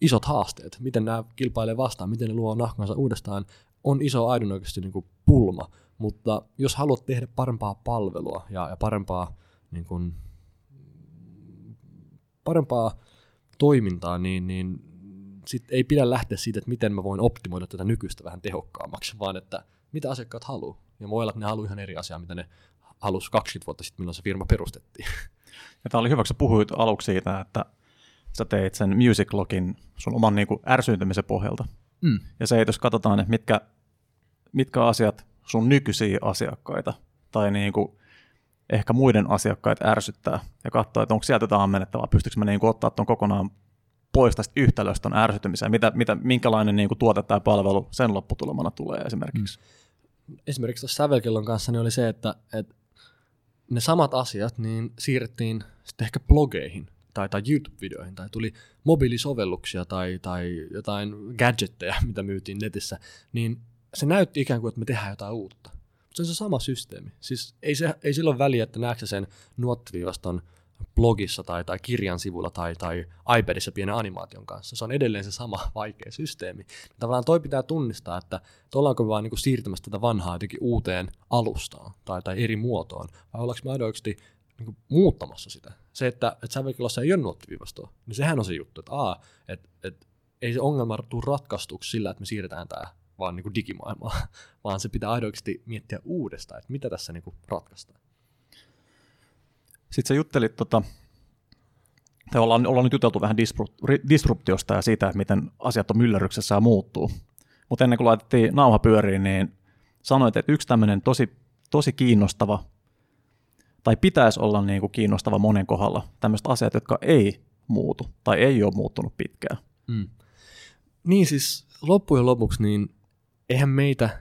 isot haasteet, miten nämä kilpailee vastaan, miten ne luo nahkansa uudestaan, on iso aidon oikeasti niin kuin pulma. Mutta jos haluat tehdä parempaa palvelua ja, ja parempaa, niin kuin, parempaa toimintaa, niin, niin sit ei pidä lähteä siitä, että miten mä voin optimoida tätä nykyistä vähän tehokkaammaksi, vaan että mitä asiakkaat haluaa. Ja voi olla, että ne haluaa ihan eri asiaa, mitä ne halusi 20 vuotta sitten, milloin se firma perustettiin. Ja tämä oli hyvä, kun sä puhuit aluksi siitä, että sä teit sen Music Login sun oman niin kuin ärsyyntymisen pohjalta. Mm. Ja se, että jos katsotaan, että mitkä, mitkä asiat sun nykyisiä asiakkaita tai niin kuin ehkä muiden asiakkaita ärsyttää ja katsoa, että onko sieltä jotain ammennettavaa, pystyykö mä niin kuin ottaa tuon kokonaan pois tästä yhtälöstä ärsytymiseen, mitä, mitä, minkälainen niin kuin tuote tai palvelu sen lopputulemana tulee esimerkiksi. Mm. Esimerkiksi tuossa sävelkellon kanssa niin oli se, että, että ne samat asiat niin siirrettiin sitten ehkä blogeihin tai, tai YouTube-videoihin, tai tuli mobiilisovelluksia tai, tai jotain gadgetteja, mitä myytiin netissä, niin se näytti ikään kuin, että me tehdään jotain uutta. Mutta se on se sama systeemi. Siis ei, se, ei silloin väliä, että näetkö sen nuottiviivaston blogissa tai, tai kirjan sivulla tai, tai iPadissa pienen animaation kanssa. Se on edelleen se sama vaikea systeemi. Tavallaan toi pitää tunnistaa, että ollaanko me vaan niin siirtämässä tätä vanhaa jotenkin uuteen alustaan tai, tai eri muotoon, vai ollaanko me aidoiksi niin muuttamassa sitä. Se, että, että sävelkilossa ei ole nuottiviivastoa, niin sehän on se juttu, että, aa, että, että ei se ongelma tule ratkaistuksi sillä, että me siirretään tämä vaan niin kuin digimaailmaan, vaan se pitää aidoiksi miettiä uudestaan, että mitä tässä niin kuin ratkaistaan. Sitten sä juttelit, tota, tai ollaan, ollaan nyt juteltu vähän disruptiosta ja siitä, että miten asiat on myllerryksessä ja muuttuu. Mutta ennen kuin laitettiin nauha pyöriin, niin sanoit, että yksi tämmöinen tosi, tosi kiinnostava, tai pitäisi olla niin kuin kiinnostava monen kohdalla, tämmöiset asiat, jotka ei muutu tai ei ole muuttunut pitkään. Mm. Niin siis loppujen lopuksi, niin eihän meitä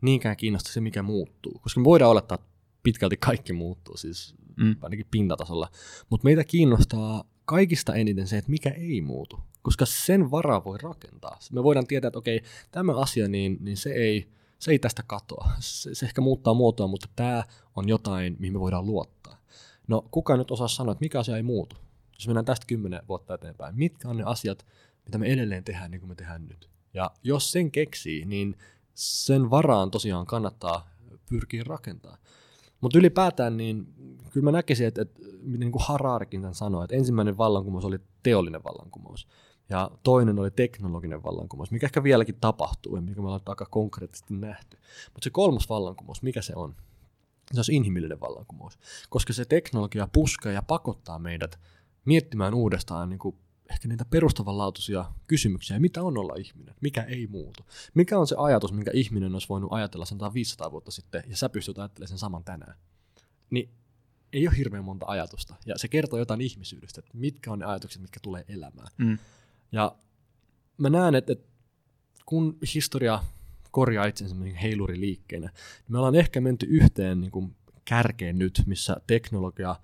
niinkään kiinnosta se, mikä muuttuu, koska me voidaan olettaa, että pitkälti kaikki muuttuu, siis mm. ainakin pintatasolla. Mutta meitä kiinnostaa kaikista eniten se, että mikä ei muutu, koska sen varaa voi rakentaa. Me voidaan tietää, että okei, tämä asia, niin, niin se, ei, se ei tästä katoa. Se, se ehkä muuttaa muotoa, mutta tämä on jotain, mihin me voidaan luottaa. No, kuka nyt osaa sanoa, että mikä asia ei muutu? Jos mennään tästä kymmenen vuotta eteenpäin, mitkä on ne asiat, mitä me edelleen tehdään niin kuin me tehdään nyt? Ja jos sen keksii, niin sen varaan tosiaan kannattaa pyrkiä rakentaa. Mutta ylipäätään niin kyllä mä näkisin, että, että niin kuin Hararikin tämän sanoi, että ensimmäinen vallankumous oli teollinen vallankumous ja toinen oli teknologinen vallankumous, mikä ehkä vieläkin tapahtuu ja mikä me ollaan aika konkreettisesti nähty. Mutta se kolmas vallankumous, mikä se on? Se on inhimillinen vallankumous, koska se teknologia puskaa ja pakottaa meidät miettimään uudestaan niin kuin ehkä niitä perustavanlaatuisia kysymyksiä, mitä on olla ihminen, mikä ei muutu. Mikä on se ajatus, minkä ihminen olisi voinut ajatella sen 500 vuotta sitten, ja sä pystyt ajattelemaan sen saman tänään. Niin ei ole hirveän monta ajatusta, ja se kertoo jotain ihmisyydestä, että mitkä on ne ajatukset, mitkä tulee elämään. Mm. Ja mä näen, että, että kun historia korjaa itsensä heiluriliikkeenä, niin me ollaan ehkä menty yhteen niin kuin kärkeen nyt, missä teknologia,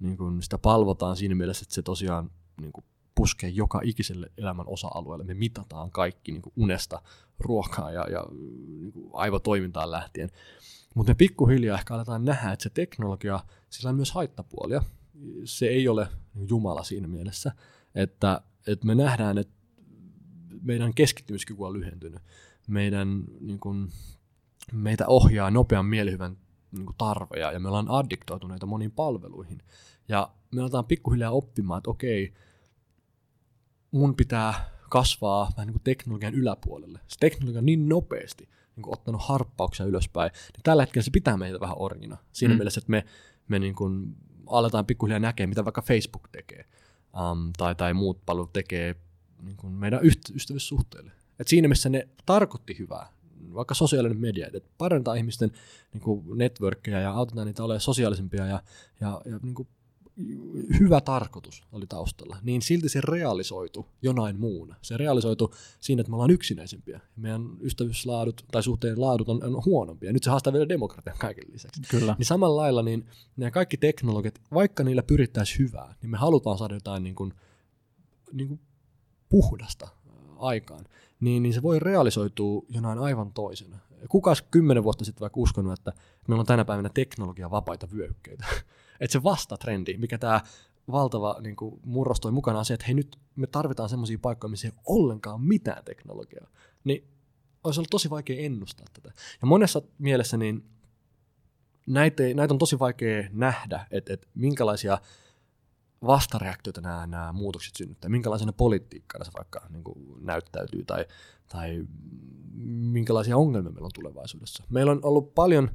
niin kuin sitä palvotaan siinä mielessä, että se tosiaan niin kuin puskee joka ikiselle elämän osa-alueelle. Me mitataan kaikki niin kuin unesta, ruokaa ja, ja niin kuin aivotoimintaan lähtien. Mutta me pikkuhiljaa ehkä aletaan nähdä, että se teknologia, sillä on myös haittapuolia. Se ei ole Jumala siinä mielessä, että, että me nähdään, että meidän keskittymiskyky on lyhentynyt. Meidän, niin kuin, meitä ohjaa nopean mielihyvän niin kuin tarveja ja me ollaan addiktoituneita moniin palveluihin. Ja me aletaan pikkuhiljaa oppimaan, että okei, mun pitää kasvaa vähän niin kuin teknologian yläpuolelle. Se teknologia on niin nopeasti niin kuin ottanut harppauksia ylöspäin, niin tällä hetkellä se pitää meitä vähän orjina. Siinä mm. mielessä, että me, me niin kuin aletaan pikkuhiljaa näkemään, mitä vaikka Facebook tekee um, tai, tai muut palvelut tekee niin kuin meidän ystävyyssuhteille. Et siinä missä ne tarkoitti hyvää, vaikka sosiaalinen media, että parantaa ihmisten niin kuin networkkeja ja autetaan niitä olemaan sosiaalisempia ja, ja, ja niin kuin hyvä tarkoitus oli taustalla, niin silti se realisoitu jonain muuna. Se realisoitu siinä, että me ollaan yksinäisempiä. Meidän ystävyyslaadut tai suhteen laadut on, on huonompia. Nyt se haastaa vielä demokratian kaiken lisäksi. Kyllä. Niin samalla lailla niin nämä kaikki teknologiat, vaikka niillä pyrittäisiin hyvää, niin me halutaan saada jotain niin kuin, niin kuin puhdasta aikaan. Niin, niin se voi realisoitua jonain aivan toisena. Kukas kymmenen vuotta sitten vaikka uskonut, että meillä on tänä päivänä teknologia vapaita vyöhykkeitä. että se vastatrendi, mikä tämä valtava niin kuin, murros toi mukana on se, että hei nyt me tarvitaan semmoisia paikkoja, missä ei ole ollenkaan mitään teknologiaa. Niin olisi ollut tosi vaikea ennustaa tätä. Ja monessa mielessä niin näitä, näitä on tosi vaikea nähdä, että, että minkälaisia vastareaktioita nämä, nämä muutokset synnyttää, minkälaisena politiikkana se vaikka niin kuin näyttäytyy tai, tai minkälaisia ongelmia meillä on tulevaisuudessa. Meillä on ollut paljon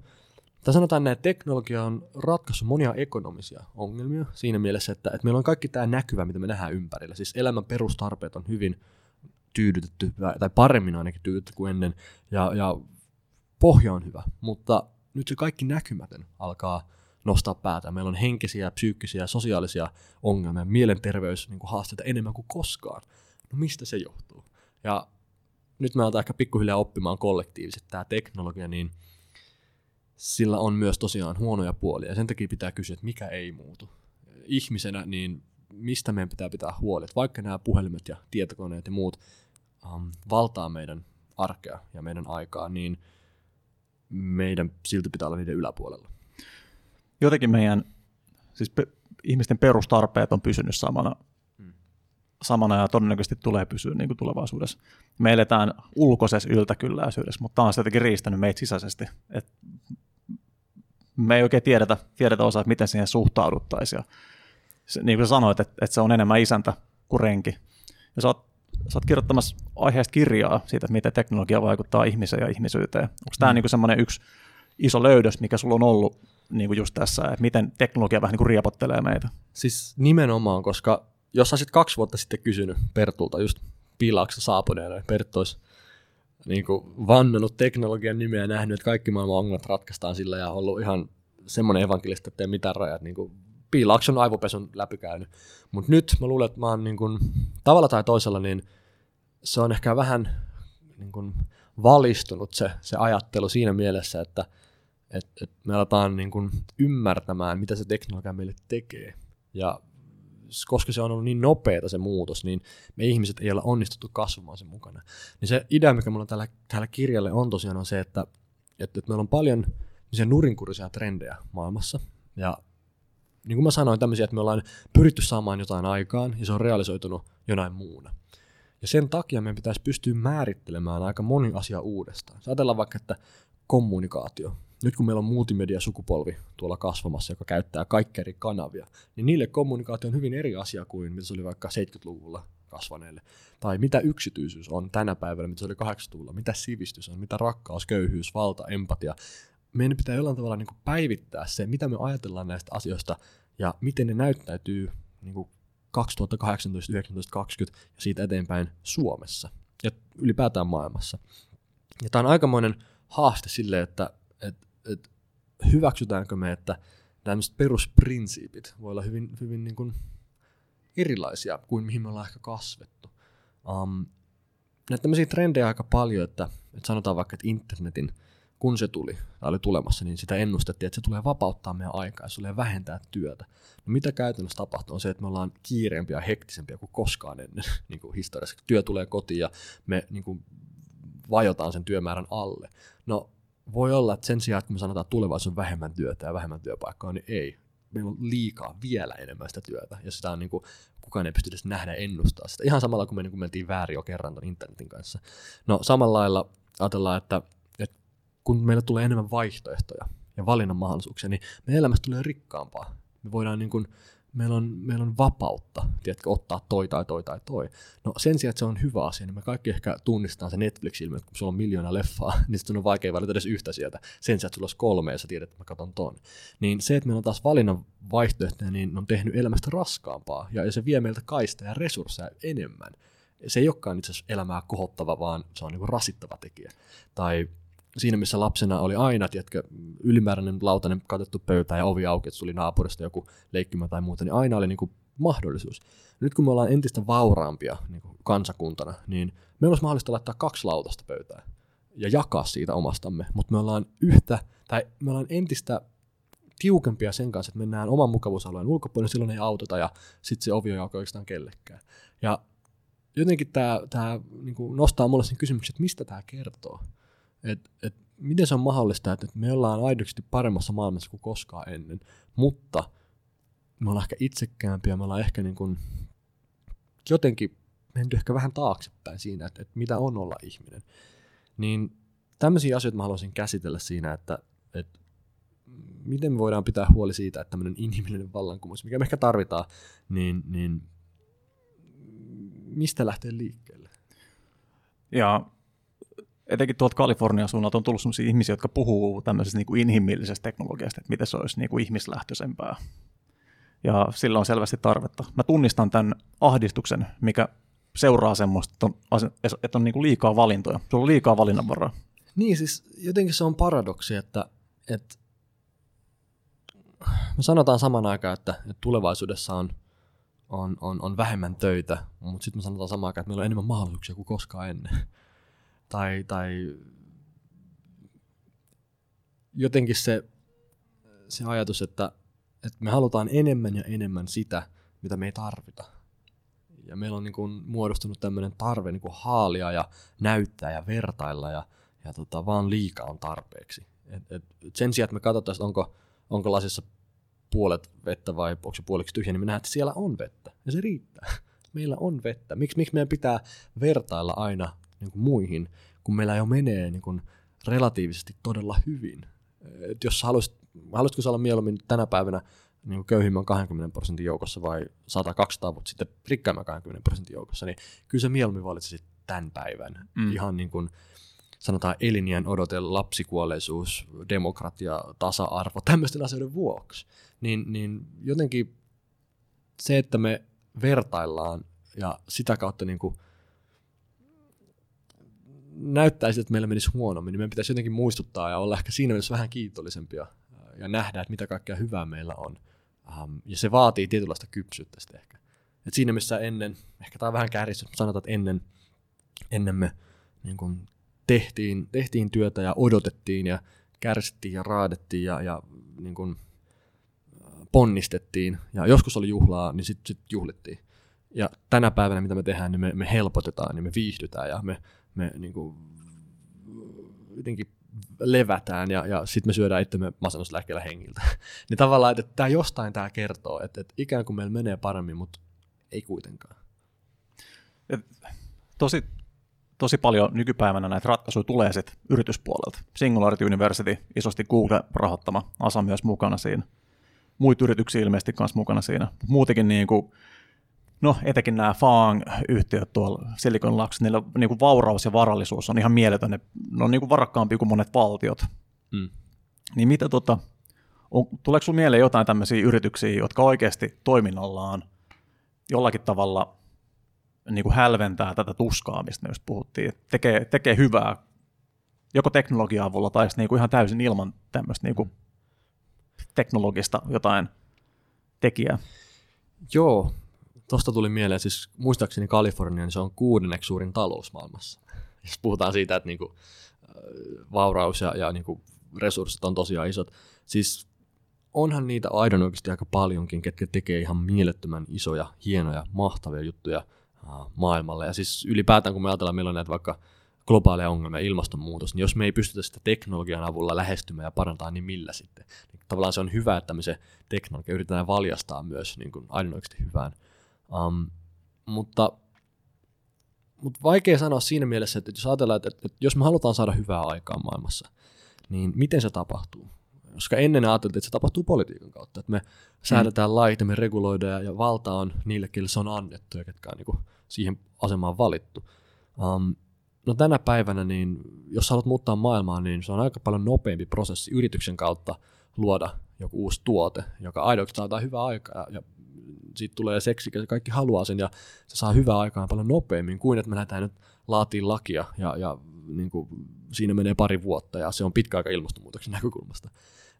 tai sanotaan näin, että teknologia on ratkaissut monia ekonomisia ongelmia siinä mielessä, että, että meillä on kaikki tämä näkyvä, mitä me nähdään ympärillä. Siis elämän perustarpeet on hyvin tyydytetty, tai paremmin ainakin tyydytetty kuin ennen, ja, ja pohja on hyvä, mutta nyt se kaikki näkymätön alkaa nostaa päätä. Meillä on henkisiä, psyykkisiä, sosiaalisia ongelmia, mielenterveys niin enemmän kuin koskaan. No mistä se johtuu? Ja nyt me aletaan ehkä pikkuhiljaa oppimaan kollektiivisesti tämä teknologia, niin – sillä on myös tosiaan huonoja puolia, ja sen takia pitää kysyä, että mikä ei muutu. Ihmisenä, niin mistä meidän pitää pitää huoli, että vaikka nämä puhelimet ja tietokoneet ja muut um, valtaa meidän arkea ja meidän aikaa, niin meidän silti pitää olla niiden yläpuolella. Jotenkin meidän, siis pe- ihmisten perustarpeet on pysynyt samana, hmm. samana ja todennäköisesti tulee pysyä niin kuin tulevaisuudessa. Me eletään ulkoisessa yltäkylläisyydessä, mutta tämä on jotenkin riistänyt meitä sisäisesti. Et me ei oikein tiedetä, tiedetä osaa, että miten siihen suhtauduttaisiin. Ja se, niin kuin sanoit, että, että se on enemmän isäntä kuin renki. Ja sä oot, sä oot kirjoittamassa aiheesta kirjaa siitä, että miten teknologia vaikuttaa ihmiseen ja ihmisyyteen. Onko mm. tämä niin semmoinen yksi iso löydös, mikä sulla on ollut niin kuin just tässä, että miten teknologia vähän niin kuin riepottelee meitä? Siis nimenomaan, koska jos olisit kaksi vuotta sitten kysynyt Pertulta just piilauksen saapuneena, Perttu olisi niin kuin vannonut teknologian nimeä ja nähnyt, että kaikki maailman ongelmat ratkaistaan sillä ja ollut ihan semmoinen evankelista, että ei mitään rajat. Niin kuin piilaakson aivopesun läpikäynyt. Mutta nyt mä luulen, että mä oon niin kuin, tavalla tai toisella, niin se on ehkä vähän niin kuin, valistunut se, se ajattelu siinä mielessä, että et, et me aletaan niin kuin, ymmärtämään, mitä se teknologia meille tekee. Ja koska se on ollut niin nopeata se muutos, niin me ihmiset ei ole onnistuttu kasvamaan sen mukana. Niin se idea, mikä mulla tällä, tällä kirjalle on tosiaan on se, että, että, että meillä on paljon nurinkurisia trendejä maailmassa. Ja niin kuin mä sanoin, tämmöisiä, että me ollaan pyritty saamaan jotain aikaan ja se on realisoitunut jonain muuna. Ja sen takia meidän pitäisi pystyä määrittelemään aika moni asia uudestaan. Ajatellaan vaikka, että kommunikaatio nyt kun meillä on multimedia-sukupolvi tuolla kasvamassa, joka käyttää kaikkia eri kanavia, niin niille kommunikaatio on hyvin eri asia kuin mitä se oli vaikka 70-luvulla kasvaneille. Tai mitä yksityisyys on tänä päivänä, mitä se oli 80-luvulla, mitä sivistys on, mitä rakkaus, köyhyys, valta, empatia. Meidän pitää jollain tavalla niin päivittää se, mitä me ajatellaan näistä asioista ja miten ne näyttäytyy niin kuin 2018, 19, 20 ja siitä eteenpäin Suomessa ja ylipäätään maailmassa. Ja tämä on aikamoinen haaste sille, että että hyväksytäänkö me, että tämmöiset perusprinsiipit voi olla hyvin, hyvin niin kuin erilaisia kuin mihin me ollaan ehkä kasvettu. Um, näitä tämmöisiä trendejä aika paljon, että, että sanotaan vaikka, että internetin, kun se tuli, tai oli tulemassa, niin sitä ennustettiin, että se tulee vapauttaa meidän aikaa, se tulee vähentää työtä. No mitä käytännössä tapahtuu on se, että me ollaan kiireempiä ja hektisempiä kuin koskaan ennen niin kuin historiassa. Työ tulee kotiin ja me niin kuin, vajotaan sen työmäärän alle. No voi olla, että sen sijaan, että me sanotaan, että tulevaisuus on vähemmän työtä ja vähemmän työpaikkaa, niin ei. Meillä on liikaa vielä enemmän sitä työtä, ja sitä on niin kuin, kukaan ei pysty edes nähdä ennustaa sitä. Ihan samalla kuin me niin kuin mentiin väärin jo kerran ton internetin kanssa. No samalla lailla ajatellaan, että, että kun meillä tulee enemmän vaihtoehtoja ja valinnan mahdollisuuksia, niin meidän elämästä tulee rikkaampaa. Me voidaan niin kuin, meillä on, meillä on vapautta, tiedätkö, ottaa toi tai toi tai toi. No sen sijaan, että se on hyvä asia, niin me kaikki ehkä tunnistaa se Netflix-ilmiö, kun sulla on miljoona leffaa, niin sitten on vaikea valita edes yhtä sieltä. Sen sijaan, että sulla olisi kolme ja sä tiedät, että mä katson ton. Niin se, että meillä on taas valinnan vaihtoehtoja, niin on tehnyt elämästä raskaampaa ja se vie meiltä kaista ja resursseja enemmän. Se ei olekaan itse asiassa elämää kohottava, vaan se on niin rasittava tekijä. Tai siinä, missä lapsena oli aina, tiedätkö, ylimääräinen lautanen katettu pöytä ja ovi auki, että tuli naapurista joku leikkimä tai muuta, niin aina oli niin kuin mahdollisuus. Nyt kun me ollaan entistä vauraampia niin kuin kansakuntana, niin me olisi mahdollista laittaa kaksi lautasta pöytään ja jakaa siitä omastamme, mutta me ollaan yhtä, tai me ollaan entistä tiukempia sen kanssa, että mennään oman mukavuusalueen ulkopuolelle, silloin ei autota ja sitten se ovi on auki oikeastaan kellekään. Ja jotenkin tämä, tämä niin nostaa mulle sen kysymyksen, että mistä tämä kertoo että et, miten se on mahdollista, että, et me ollaan aidosti paremmassa maailmassa kuin koskaan ennen, mutta me ollaan ehkä itsekäämpiä, me ollaan ehkä niin kuin jotenkin menty ehkä vähän taaksepäin siinä, että, että mitä on olla ihminen. Niin tämmöisiä asioita mä haluaisin käsitellä siinä, että, että miten me voidaan pitää huoli siitä, että tämmöinen inhimillinen vallankumous, mikä me ehkä tarvitaan, niin, niin mistä lähtee liikkeelle? Ja etenkin tuolta Kalifornian suunnalta on tullut sellaisia ihmisiä, jotka puhuu tämmöisestä niin kuin inhimillisestä teknologiasta, että miten se olisi niin kuin ihmislähtöisempää. Ja sillä on selvästi tarvetta. Mä tunnistan tämän ahdistuksen, mikä seuraa semmoista, että on, että on niin kuin liikaa valintoja. Se on liikaa valinnanvaraa. Niin, siis jotenkin se on paradoksi, että, että me sanotaan saman aikaan, että, että tulevaisuudessa on, on, on, on vähemmän töitä, mutta sitten me sanotaan samaan aikaan, että meillä on enemmän mahdollisuuksia kuin koskaan ennen tai, tai jotenkin se, se ajatus, että, että me halutaan enemmän ja enemmän sitä, mitä me ei tarvita. Ja meillä on niin kuin muodostunut tämmöinen tarve niin kuin haalia ja näyttää ja vertailla ja, ja tota, vaan liikaa on tarpeeksi. Et, et sen sijaan, että me katsotaan, onko, onko lasissa puolet vettä vai onko se puoliksi tyhjä, niin me nähdään, että siellä on vettä ja se riittää. Meillä on vettä. Miksi, miksi meidän pitää vertailla aina niin kuin muihin, kun meillä jo menee niin kuin relatiivisesti todella hyvin. Et jos haluaisit, haluaisitko olla mieluummin tänä päivänä niin kuin köyhimmän 20 prosentin joukossa vai 100-200 vuotta sitten rikkaimman 20 prosentin joukossa, niin kyllä se mieluummin valitsisit tämän päivän. Mm. Ihan niin kuin sanotaan elinien odote, lapsikuolleisuus, demokratia, tasa-arvo, tämmöisten asioiden vuoksi. Niin, niin jotenkin se, että me vertaillaan ja sitä kautta niin kuin näyttäisi, että meillä menisi huonommin, niin meidän pitäisi jotenkin muistuttaa ja olla ehkä siinä mielessä vähän kiitollisempia ja nähdä, että mitä kaikkea hyvää meillä on. Um, ja se vaatii tietynlaista kypsyyttä sitten ehkä. Et siinä missä ennen, ehkä tämä on vähän kärjistä, sanotaan, että ennen, ennen me niin kun tehtiin, tehtiin työtä ja odotettiin ja kärsittiin ja raadettiin ja, ja niin kun, ponnistettiin ja joskus oli juhlaa, niin sitten sit juhlittiin. Ja tänä päivänä, mitä me tehdään, niin me, me helpotetaan, niin me viihdytään ja me me niin kuin, jotenkin levätään ja, ja sitten me syödään itsemme masennuslääkkeellä hengiltä. niin tavallaan, että tämä jostain tämä kertoo, että, että ikään kuin meillä menee paremmin, mutta ei kuitenkaan. Et tosi, tosi paljon nykypäivänä näitä ratkaisuja tulee sitten yrityspuolelta. Singularity University, isosti Google rahoittama, ASA myös mukana siinä. Muita yrityksiä ilmeisesti myös mukana siinä. Muutenkin niin kuin no etenkin nämä FAANG-yhtiöt tuolla Silicon Lux, niillä niin kuin vauraus ja varallisuus on ihan mieletön, ne, ne on niin kuin varakkaampi kuin monet valtiot. Mm. Niin mitä tota, on, tuleeko sinulle mieleen jotain tämmöisiä yrityksiä, jotka oikeasti toiminnallaan jollakin tavalla niin kuin hälventää tätä tuskaa, mistä myös puhuttiin, tekee, tekee hyvää joko teknologia avulla tai niin kuin ihan täysin ilman tämmöistä niin kuin teknologista jotain tekijää? Joo, Tuosta tuli mieleen, siis muistaakseni Kalifornia, niin se on kuudenneksi suurin talous maailmassa. Jos puhutaan siitä, että niinku, vauraus ja, ja niinku resurssit on tosiaan isot. Siis onhan niitä aidon oikeasti aika paljonkin, ketkä tekee ihan mielettömän isoja, hienoja, mahtavia juttuja uh, maailmalle. Ja siis ylipäätään, kun me ajatellaan, meillä on näitä vaikka globaaleja ongelmia, ilmastonmuutos, niin jos me ei pystytä sitä teknologian avulla lähestymään ja parantaa, niin millä sitten? Niin tavallaan se on hyvä, että me se teknologia yritetään valjastaa myös niin kuin aidon oikeasti hyvään. Um, mutta, mutta vaikea sanoa siinä mielessä, että jos ajatellaan, että, että jos me halutaan saada hyvää aikaa maailmassa, niin miten se tapahtuu? koska ennen ajateltiin, että se tapahtuu politiikan kautta, että me säädetään mm. lait ja me reguloidaan ja valta on niille, kelle se on annettu ja ketkä on niin kuin siihen asemaan valittu. Um, no tänä päivänä, niin jos haluat muuttaa maailmaa, niin se on aika paljon nopeampi prosessi yrityksen kautta luoda joku uusi tuote, joka aidoksi saadaan hyvää aikaa ja, ja siitä tulee seksi, ja kaikki haluaa sen ja se saa hyvää aikaa paljon nopeammin kuin että me lähdetään nyt laatiin lakia ja, ja niin kuin, siinä menee pari vuotta ja se on pitkä aika ilmastonmuutoksen näkökulmasta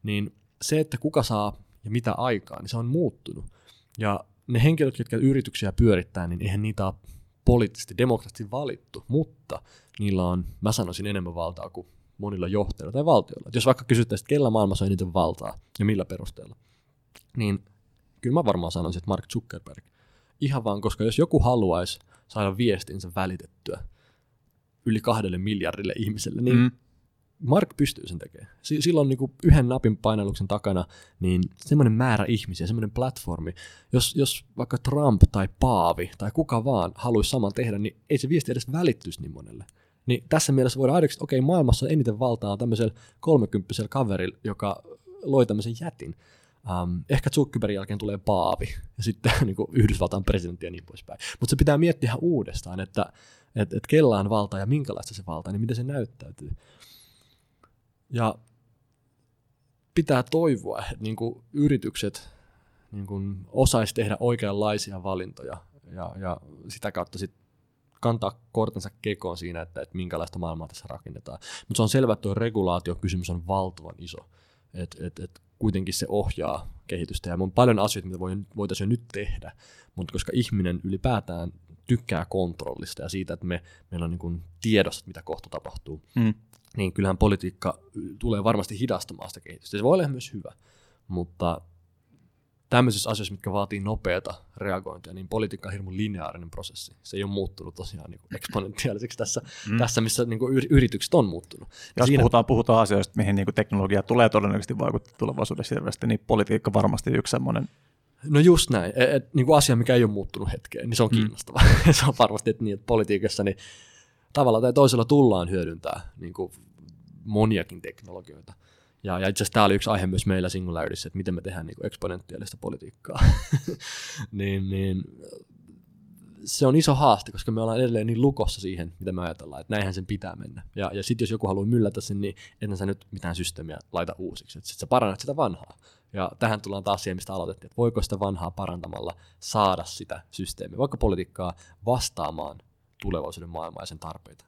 niin se, että kuka saa ja mitä aikaa, niin se on muuttunut. Ja ne henkilöt, jotka yrityksiä pyörittää, niin eihän niitä ole poliittisesti, demokraattisesti valittu, mutta niillä on, mä sanoisin, enemmän valtaa kuin monilla johtajilla tai valtioilla. Et jos vaikka kysyttäisiin, kellä maailmassa on eniten valtaa ja millä perusteella, niin kyllä mä varmaan sanoisin, että Mark Zuckerberg. Ihan vaan, koska jos joku haluaisi saada viestinsä välitettyä yli kahdelle miljardille ihmiselle, niin mm. Mark pystyy sen tekemään. Silloin niin kuin yhden napin painalluksen takana niin semmoinen määrä ihmisiä, semmoinen platformi. Jos, jos vaikka Trump tai Paavi tai kuka vaan haluaisi saman tehdä, niin ei se viesti edes välittyisi niin monelle. Niin tässä mielessä voidaan aidoksi, että okei, maailmassa eniten valtaa on tämmöisellä kolmekymppisellä kaverilla, joka loi tämmöisen jätin. Um, ehkä Zuckerbergin jälkeen tulee Paavi ja sitten niin kuin Yhdysvaltain presidentti ja niin poispäin. Mutta se pitää miettiä ihan uudestaan, että et, et kella on valta ja minkälaista se valta, niin miten se näyttäytyy. Ja pitää toivoa, että niin kuin yritykset niin kuin osaisi tehdä oikeanlaisia valintoja ja, ja sitä kautta sit kantaa kortensa kekoon siinä, että, että minkälaista maailmaa tässä rakennetaan. Mutta se on selvä, että tuo regulaatiokysymys on valtavan iso. että et, et kuitenkin se ohjaa kehitystä ja on paljon asioita, mitä voitaisiin jo nyt tehdä, mutta koska ihminen ylipäätään tykkää kontrollista ja siitä, että me, meillä on niin kuin tiedossa, mitä kohta tapahtuu, mm niin kyllähän politiikka tulee varmasti hidastamaan sitä kehitystä. Se voi olla myös hyvä, mutta tämmöisissä asioissa, mitkä vaatii nopeata reagointia, niin politiikka on hirveän lineaarinen prosessi. Se ei ole muuttunut tosiaan niin eksponentiaaliseksi tässä, mm. tässä missä niin kuin yritykset on muuttunut. Jos siinä... puhutaan, puhutaan asioista, mihin niin kuin teknologia tulee todennäköisesti vaikuttaa tulevaisuudessa hirveästi, niin politiikka varmasti yksi semmoinen No just näin. Et, et, niin kuin asia, mikä ei ole muuttunut hetkeen, niin se on mm. kiinnostava. se on varmasti että niin, että politiikassa niin tavalla tai toisella tullaan hyödyntää niin kuin moniakin teknologioita. Ja, ja itse asiassa tämä oli yksi aihe myös meillä Singularityssä, että miten me tehdään niin eksponentiaalista politiikkaa. niin, niin, se on iso haaste, koska me ollaan edelleen niin lukossa siihen, mitä me ajatellaan, että näinhän sen pitää mennä. Ja, ja sitten jos joku haluaa myllätä sen, niin ennen sä nyt mitään systeemiä laita uusiksi, että sit sä parannat sitä vanhaa. Ja tähän tullaan taas siihen, mistä aloitettiin, että voiko sitä vanhaa parantamalla saada sitä systeemiä, vaikka politiikkaa vastaamaan tulevaisuuden maailmaa ja sen tarpeita,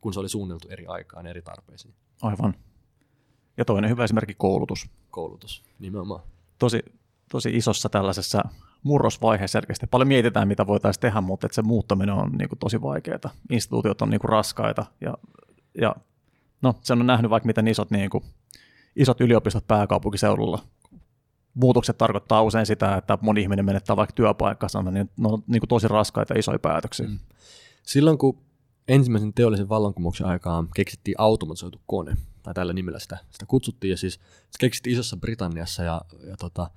kun se oli suunniteltu eri aikaan eri tarpeisiin. Aivan. Ja toinen hyvä esimerkki koulutus. Koulutus, nimenomaan. Tosi, tosi isossa tällaisessa murrosvaiheessa selkeästi. Paljon mietitään, mitä voitaisiin tehdä, mutta että se muuttaminen on niin kuin, tosi vaikeaa. Instituutiot on niin kuin, raskaita ja, ja no, se on nähnyt vaikka miten isot, niin kuin, isot yliopistot pääkaupunkiseudulla muutokset tarkoittaa usein sitä, että moni ihminen menettää vaikka työpaikkansa, niin ne on niin kuin tosi raskaita isoja päätöksiä. Mm. Silloin kun ensimmäisen teollisen vallankumouksen aikaan keksittiin automatisoitu kone, tai tällä nimellä sitä, sitä kutsuttiin, ja siis se keksittiin Isossa Britanniassa, ja, ja tota,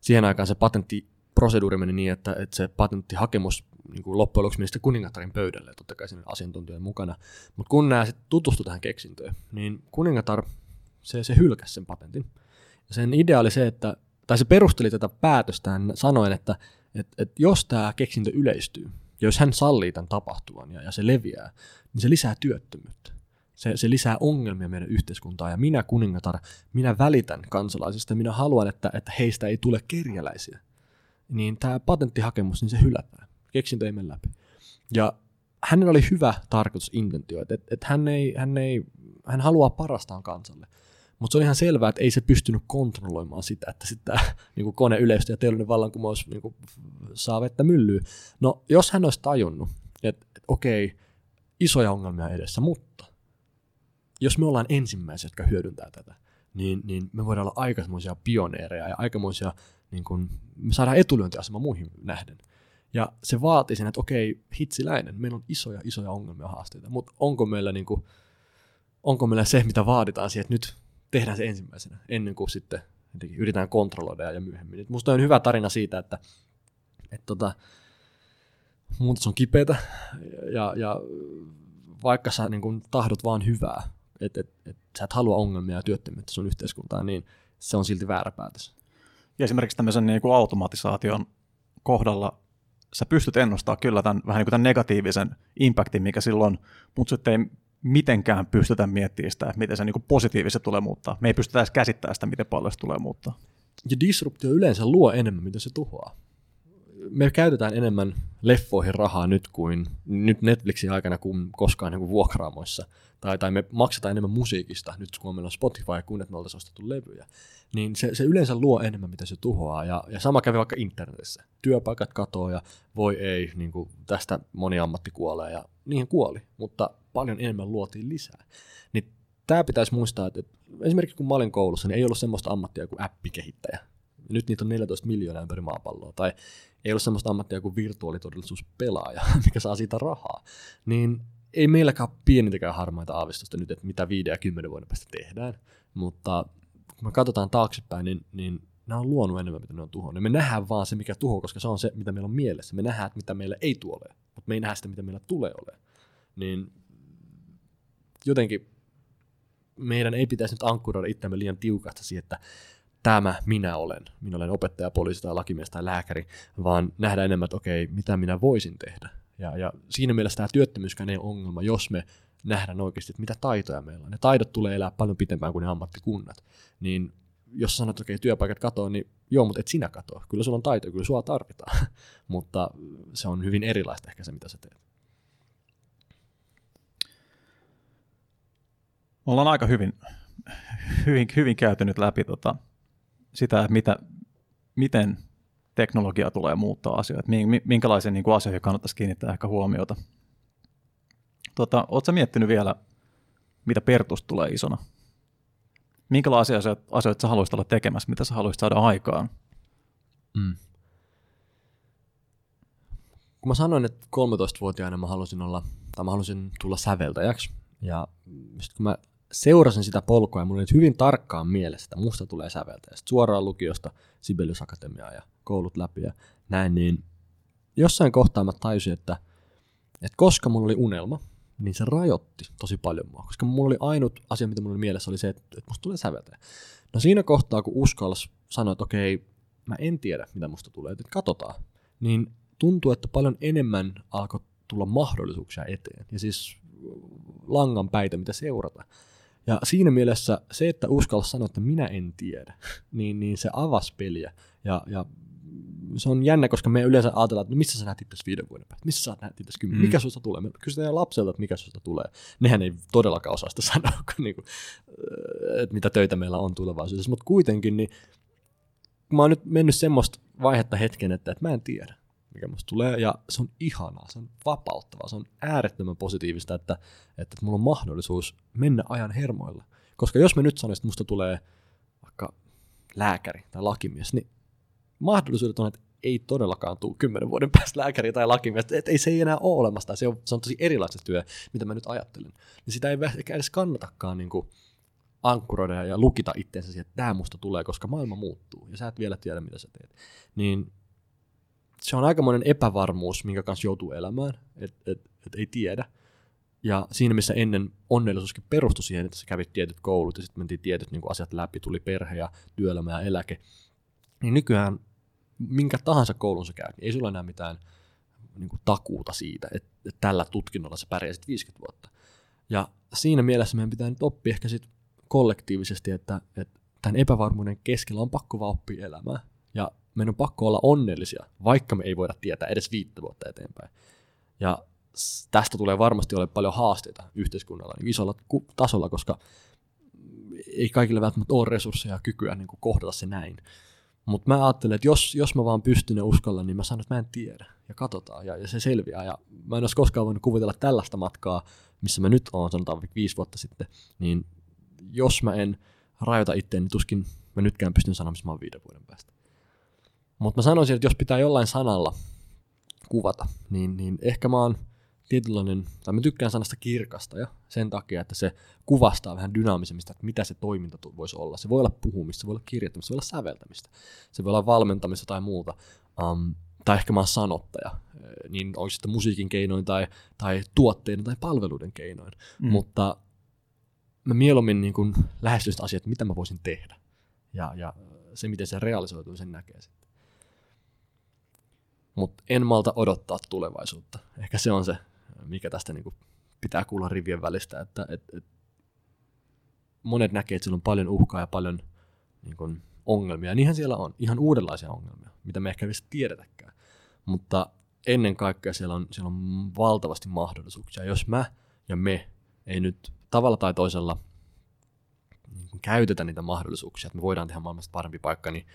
siihen aikaan se patenttiproseduuri meni niin, että, että se patenttihakemus niin kuin loppujen lopuksi meni sitten pöydälle, totta kai siinä asiantuntijoiden mukana. Mutta kun nämä sitten tutustuivat tähän keksintöön, niin kuningatar se, se hylkäsi sen patentin. Ja sen idea oli se, että, tai se perusteli tätä päätöstään sanoen, että, että, että jos tämä keksintö yleistyy, ja jos hän sallii tämän tapahtuvan ja, ja se leviää, niin se lisää työttömyyttä. Se, se lisää ongelmia meidän yhteiskuntaan. Ja minä kuningatar, minä välitän kansalaisista, minä haluan, että, että heistä ei tule kerjäläisiä. Niin tämä patenttihakemus, niin se hylätään. Keksintö ei mene läpi. Ja hänellä oli hyvä tarkoitus, intentio, että, hän, ei, hän, ei, hän haluaa parastaan kansalle. Mutta se on ihan selvää, että ei se pystynyt kontrolloimaan sitä, että sitä niin kuin kone yleistyi ja teollinen vallankumous niin kuin, saa vettä myllyyn. No, jos hän olisi tajunnut, että, että okei, isoja ongelmia edessä, mutta jos me ollaan ensimmäisiä, jotka hyödyntää tätä, niin, niin me voidaan olla aikamoisia pioneereja ja aikamoisia, niin kun, me saadaan etulyöntiasema muihin nähden. Ja se vaatii sen, että okei, hitsiläinen, meillä on isoja, isoja ongelmia ja haasteita, mutta onko meillä, niin kuin, onko meillä se, mitä vaaditaan siihen, että nyt tehdään se ensimmäisenä, ennen kuin sitten yritetään kontrolloida ja myöhemmin. Et musta on hyvä tarina siitä, että, että tota, muutos on kipeätä ja, ja vaikka sä niin kun, tahdot vaan hyvää, että et, et, sä et halua ongelmia ja työttömyyttä sun yhteiskuntaan, niin se on silti väärä päätös. Ja esimerkiksi tämmöisen niin kuin automatisaation kohdalla sä pystyt ennustamaan kyllä tämän, vähän niin kuin tämän negatiivisen impactin, mikä silloin, mutta sitten ei mitenkään pystytä miettimään sitä, että miten se niin positiivisesti tulee muuttaa. Me ei pystytä edes käsittämään sitä, miten paljon se tulee muuttaa. Ja disruptio yleensä luo enemmän, mitä se tuhoaa me käytetään enemmän leffoihin rahaa nyt kuin nyt Netflixin aikana kuin koskaan niin kuin vuokraamoissa. Tai, tai me maksetaan enemmän musiikista nyt, kun meillä on Spotify ja kun me oltaisiin ostettu levyjä. Niin se, se yleensä luo enemmän, mitä se tuhoaa. Ja, ja sama kävi vaikka internetissä. Työpaikat katoaa ja voi ei, niin kuin tästä moni ammatti kuolee ja niihin kuoli. Mutta paljon enemmän luotiin lisää. Niin tämä pitäisi muistaa, että esimerkiksi kun mä olin koulussa, niin ei ollut semmoista ammattia kuin appikehittäjä. Nyt niitä on 14 miljoonaa ympäri maapalloa. Tai ei ole semmoista ammattia kuin virtuaalitodellisuuspelaaja, mikä saa siitä rahaa, niin ei meilläkään pienintäkään harmaita aavistusta nyt, että mitä 5 ja 10 vuoden päästä tehdään, mutta kun me katsotaan taaksepäin, niin, niin nämä on luonut enemmän, mitä ne on tuhonnut. Me nähdään vaan se, mikä tuho, koska se on se, mitä meillä on mielessä. Me nähdään, mitä meillä ei tule mutta me ei nähdä sitä, mitä meillä tulee ole. Niin jotenkin meidän ei pitäisi nyt ankkuroida itseämme liian tiukasti siihen, että tämä minä olen, minä olen opettaja, poliisi tai lakimies tai lääkäri, vaan nähdä enemmän, että okei, mitä minä voisin tehdä. Ja, ja siinä mielessä tämä työttömyyskään ei ole ongelma, jos me nähdään oikeasti, että mitä taitoja meillä on. Ne taidot tulee elää paljon pitempään kuin ne ammattikunnat. Niin jos sanot, että okei, työpaikat katoaa, niin joo, mutta et sinä katoa. Kyllä sulla on taito, kyllä sua tarvitaan. mutta se on hyvin erilaista ehkä se, mitä sä teet. Me ollaan aika hyvin, hyvin, hyvin käyty nyt läpi tota, sitä, mitä, miten teknologia tulee muuttaa asioita, minkälaisiin niin asioihin kannattaisi kiinnittää ehkä huomiota. Tota, Oletko miettinyt vielä, mitä Pertus tulee isona? Minkälaisia asioita, asioita sä haluaisit olla tekemässä, mitä sä haluaisit saada aikaan? Mm. Kun mä sanoin, että 13-vuotiaana mä halusin olla, tai mä halusin tulla säveltäjäksi, ja kun mä seurasin sitä polkua ja mulla oli hyvin tarkkaan mielessä, että musta tulee säveltäjä. Sitten suoraan lukiosta Sibelius Akatemiaa ja koulut läpi ja näin, niin jossain kohtaa mä tajusin, että, että koska mulla oli unelma, niin se rajoitti tosi paljon mua. Koska mulla oli ainut asia, mitä mulla oli mielessä, oli se, että, musta tulee säveltäjä. No siinä kohtaa, kun uskallas sanoa, että okei, mä en tiedä, mitä musta tulee, että katsotaan, niin tuntuu, että paljon enemmän alkoi tulla mahdollisuuksia eteen. Ja siis langan päitä, mitä seurata. Ja siinä mielessä se, että uskalla sanoa, että minä en tiedä, niin, niin se avasi peliä. Ja, ja se on jännä, koska me yleensä ajatellaan, että no missä sä näet itse viiden vuoden päästä, missä sä näet itse kymmenen, mm. mikä susta tulee. Me kysytään lapselta, että mikä susta tulee. Nehän ei todellakaan osaa sitä sanoa, niin kuin, että mitä töitä meillä on tulevaisuudessa. Mutta kuitenkin, niin mä oon nyt mennyt semmoista vaihetta hetken, että, että mä en tiedä mikä musta tulee, ja se on ihanaa, se on vapauttavaa, se on äärettömän positiivista, että, että mulla on mahdollisuus mennä ajan hermoilla. Koska jos me nyt sanoisin, että musta tulee vaikka lääkäri tai lakimies, niin mahdollisuudet on, että ei todellakaan tule kymmenen vuoden päästä lääkäri tai lakimies, että ei se ei enää ole olemassa, se on, se on tosi erilaista työ, mitä mä nyt ajattelen. Niin sitä ei ehkä edes kannatakaan niin kuin ankkuroida ja lukita itseensä siihen, että tämä musta tulee, koska maailma muuttuu ja sä et vielä tiedä, mitä sä teet. Niin se on aikamoinen epävarmuus, minkä kanssa joutuu elämään, että et, et ei tiedä. Ja siinä, missä ennen onnellisuuskin perustui siihen, että sä kävit tietyt koulut ja sitten mentiin tietyt niin asiat läpi, tuli perhe ja työelämä ja eläke, niin nykyään minkä tahansa koulun sä käyt, niin ei sulla enää mitään niin kuin takuuta siitä, että, että tällä tutkinnolla sä pärjäsit 50 vuotta. Ja siinä mielessä meidän pitää nyt oppia ehkä sit kollektiivisesti, että, että tämän epävarmuuden keskellä on pakko vaan oppia elämää. Ja meidän on pakko olla onnellisia, vaikka me ei voida tietää edes viittä vuotta eteenpäin. Ja tästä tulee varmasti ole paljon haasteita yhteiskunnalla niin isolla tasolla, koska ei kaikille välttämättä ole resursseja ja kykyä niin kuin kohdata se näin. Mutta mä ajattelen, että jos, jos mä vaan pystyn ja uskallan, niin mä sanon, että mä en tiedä. Ja katsotaan, ja, ja se selviää. Ja mä en olisi koskaan voinut kuvitella tällaista matkaa, missä mä nyt oon, sanotaan viisi vuotta sitten, niin jos mä en rajoita itseäni, niin tuskin mä nytkään pystyn sanomaan, missä mä oon viiden vuoden päästä. Mutta mä sanoisin, että jos pitää jollain sanalla kuvata, niin, niin ehkä mä oon tietynlainen, tai mä tykkään sanasta kirkasta ja sen takia, että se kuvastaa vähän dynaamisemmista, että mitä se toiminta voisi olla. Se voi olla puhumista, se voi olla kirjoittamista, se voi olla säveltämistä, se voi olla valmentamista tai muuta. Um, tai ehkä mä oon sanottaja, niin olisi sitten musiikin keinoin tai, tai tuotteiden tai palveluiden keinoin. Mm. Mutta mä mieluummin niin lähestyn sitä asiaa, että mitä mä voisin tehdä. Ja, ja se, miten se realisoituu, sen näkee sitten. Mutta en malta odottaa tulevaisuutta. Ehkä se on se, mikä tästä niin kuin pitää kuulla rivien välistä, että et, et monet näkee, että siellä on paljon uhkaa ja paljon niin kuin, ongelmia. Niinhän siellä on, ihan uudenlaisia ongelmia, mitä me ehkä ei tiedetäkään. Mutta ennen kaikkea siellä on, siellä on valtavasti mahdollisuuksia. Jos mä ja me ei nyt tavalla tai toisella niin käytetä niitä mahdollisuuksia, että me voidaan tehdä maailmasta parempi paikka, niin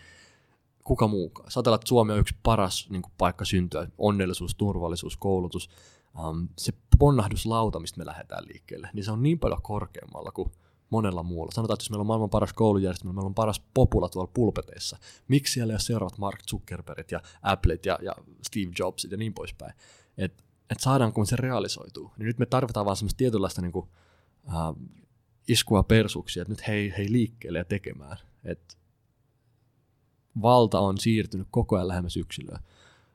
kuka muukaan. Sä että Suomi on yksi paras niin kuin, paikka syntyä, onnellisuus, turvallisuus, koulutus, um, se ponnahduslauta, mistä me lähdetään liikkeelle, niin se on niin paljon korkeammalla kuin monella muulla. Sanotaan, että jos meillä on maailman paras koulujärjestelmä, meillä on paras popula tuolla pulpeteissa. Miksi siellä ei ole seuraavat Mark Zuckerbergit ja Applet ja, ja Steve Jobsit ja niin poispäin. Että et saadaanko se realisoituu. Niin nyt me tarvitaan vaan semmoista tietynlaista niin kuin, uh, iskua persuksia, että nyt hei, hei liikkeelle ja tekemään. Et valta on siirtynyt koko ajan lähemmäs yksilöä.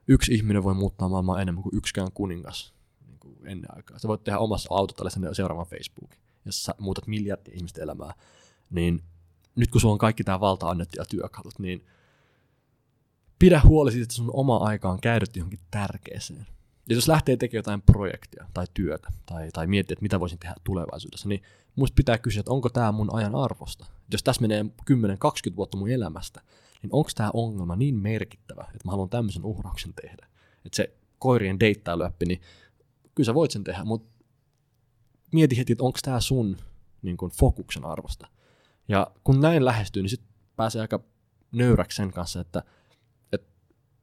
Yksi ihminen voi muuttaa maailmaa enemmän kuin yksikään kuningas niin kuin ennen aikaa. Sä voit tehdä omassa autotallessa seuraavan Facebookin, jos sä muutat miljardia ihmisten elämää. Niin nyt kun sulla on kaikki tämä valta annettu ja työkalut, niin pidä huoli siitä, että sun oma aika on käytetty johonkin tärkeeseen. Ja jos lähtee tekemään jotain projektia tai työtä tai, tai miettiä, että mitä voisin tehdä tulevaisuudessa, niin muista pitää kysyä, että onko tämä mun ajan arvosta. Jos tässä menee 10-20 vuotta mun elämästä, niin onko tämä ongelma niin merkittävä, että mä haluan tämmöisen uhrauksen tehdä. Että se koirien deittailuäppi, niin kyllä sä voit sen tehdä, mutta mieti heti, että onko tämä sun niin kun, fokuksen arvosta. Ja kun näin lähestyy, niin sitten pääsee aika nöyräksi sen kanssa, että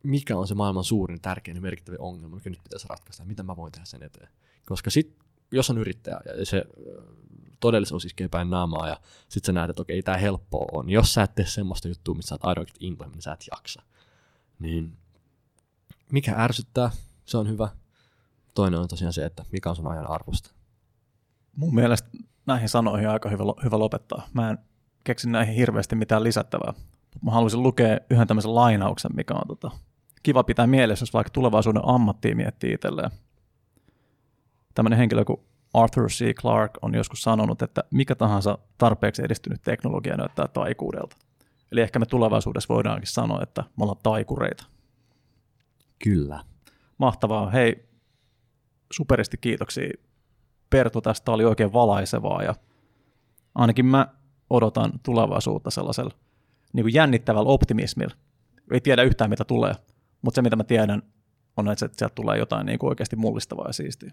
mikä on se maailman suurin, tärkein ja merkittävä ongelma, mikä nyt pitäisi ratkaista, mitä mä voin tehdä sen eteen. Koska sitten, jos on yrittäjä ja se todellisuus iskee päin naamaa ja sit sä näet, että okei, tämä helppoa on. Jos sä et tee semmoista juttua, missä sä oot intohimoinen, niin sä et jaksa. Niin mikä ärsyttää, se on hyvä. Toinen on tosiaan se, että mikä on sun ajan arvosta. Mun mielestä näihin sanoihin on aika hyvä, hyvä lopettaa. Mä en keksi näihin hirveästi mitään lisättävää. Mä haluaisin lukea yhden tämmöisen lainauksen, mikä on tota, kiva pitää mielessä, jos vaikka tulevaisuuden ammattia miettii itselleen. Tämmöinen henkilö kuin Arthur C. Clarke on joskus sanonut, että mikä tahansa tarpeeksi edistynyt teknologia näyttää taikuudelta. Eli ehkä me tulevaisuudessa voidaankin sanoa, että me ollaan taikureita. Kyllä. Mahtavaa. Hei, superisti kiitoksia. Pertu, tästä oli oikein valaisevaa ja ainakin mä odotan tulevaisuutta sellaisella niin kuin jännittävällä optimismilla. Ei tiedä yhtään, mitä tulee, mutta se, mitä mä tiedän, on, että sieltä tulee jotain niin kuin oikeasti mullistavaa ja siistiä.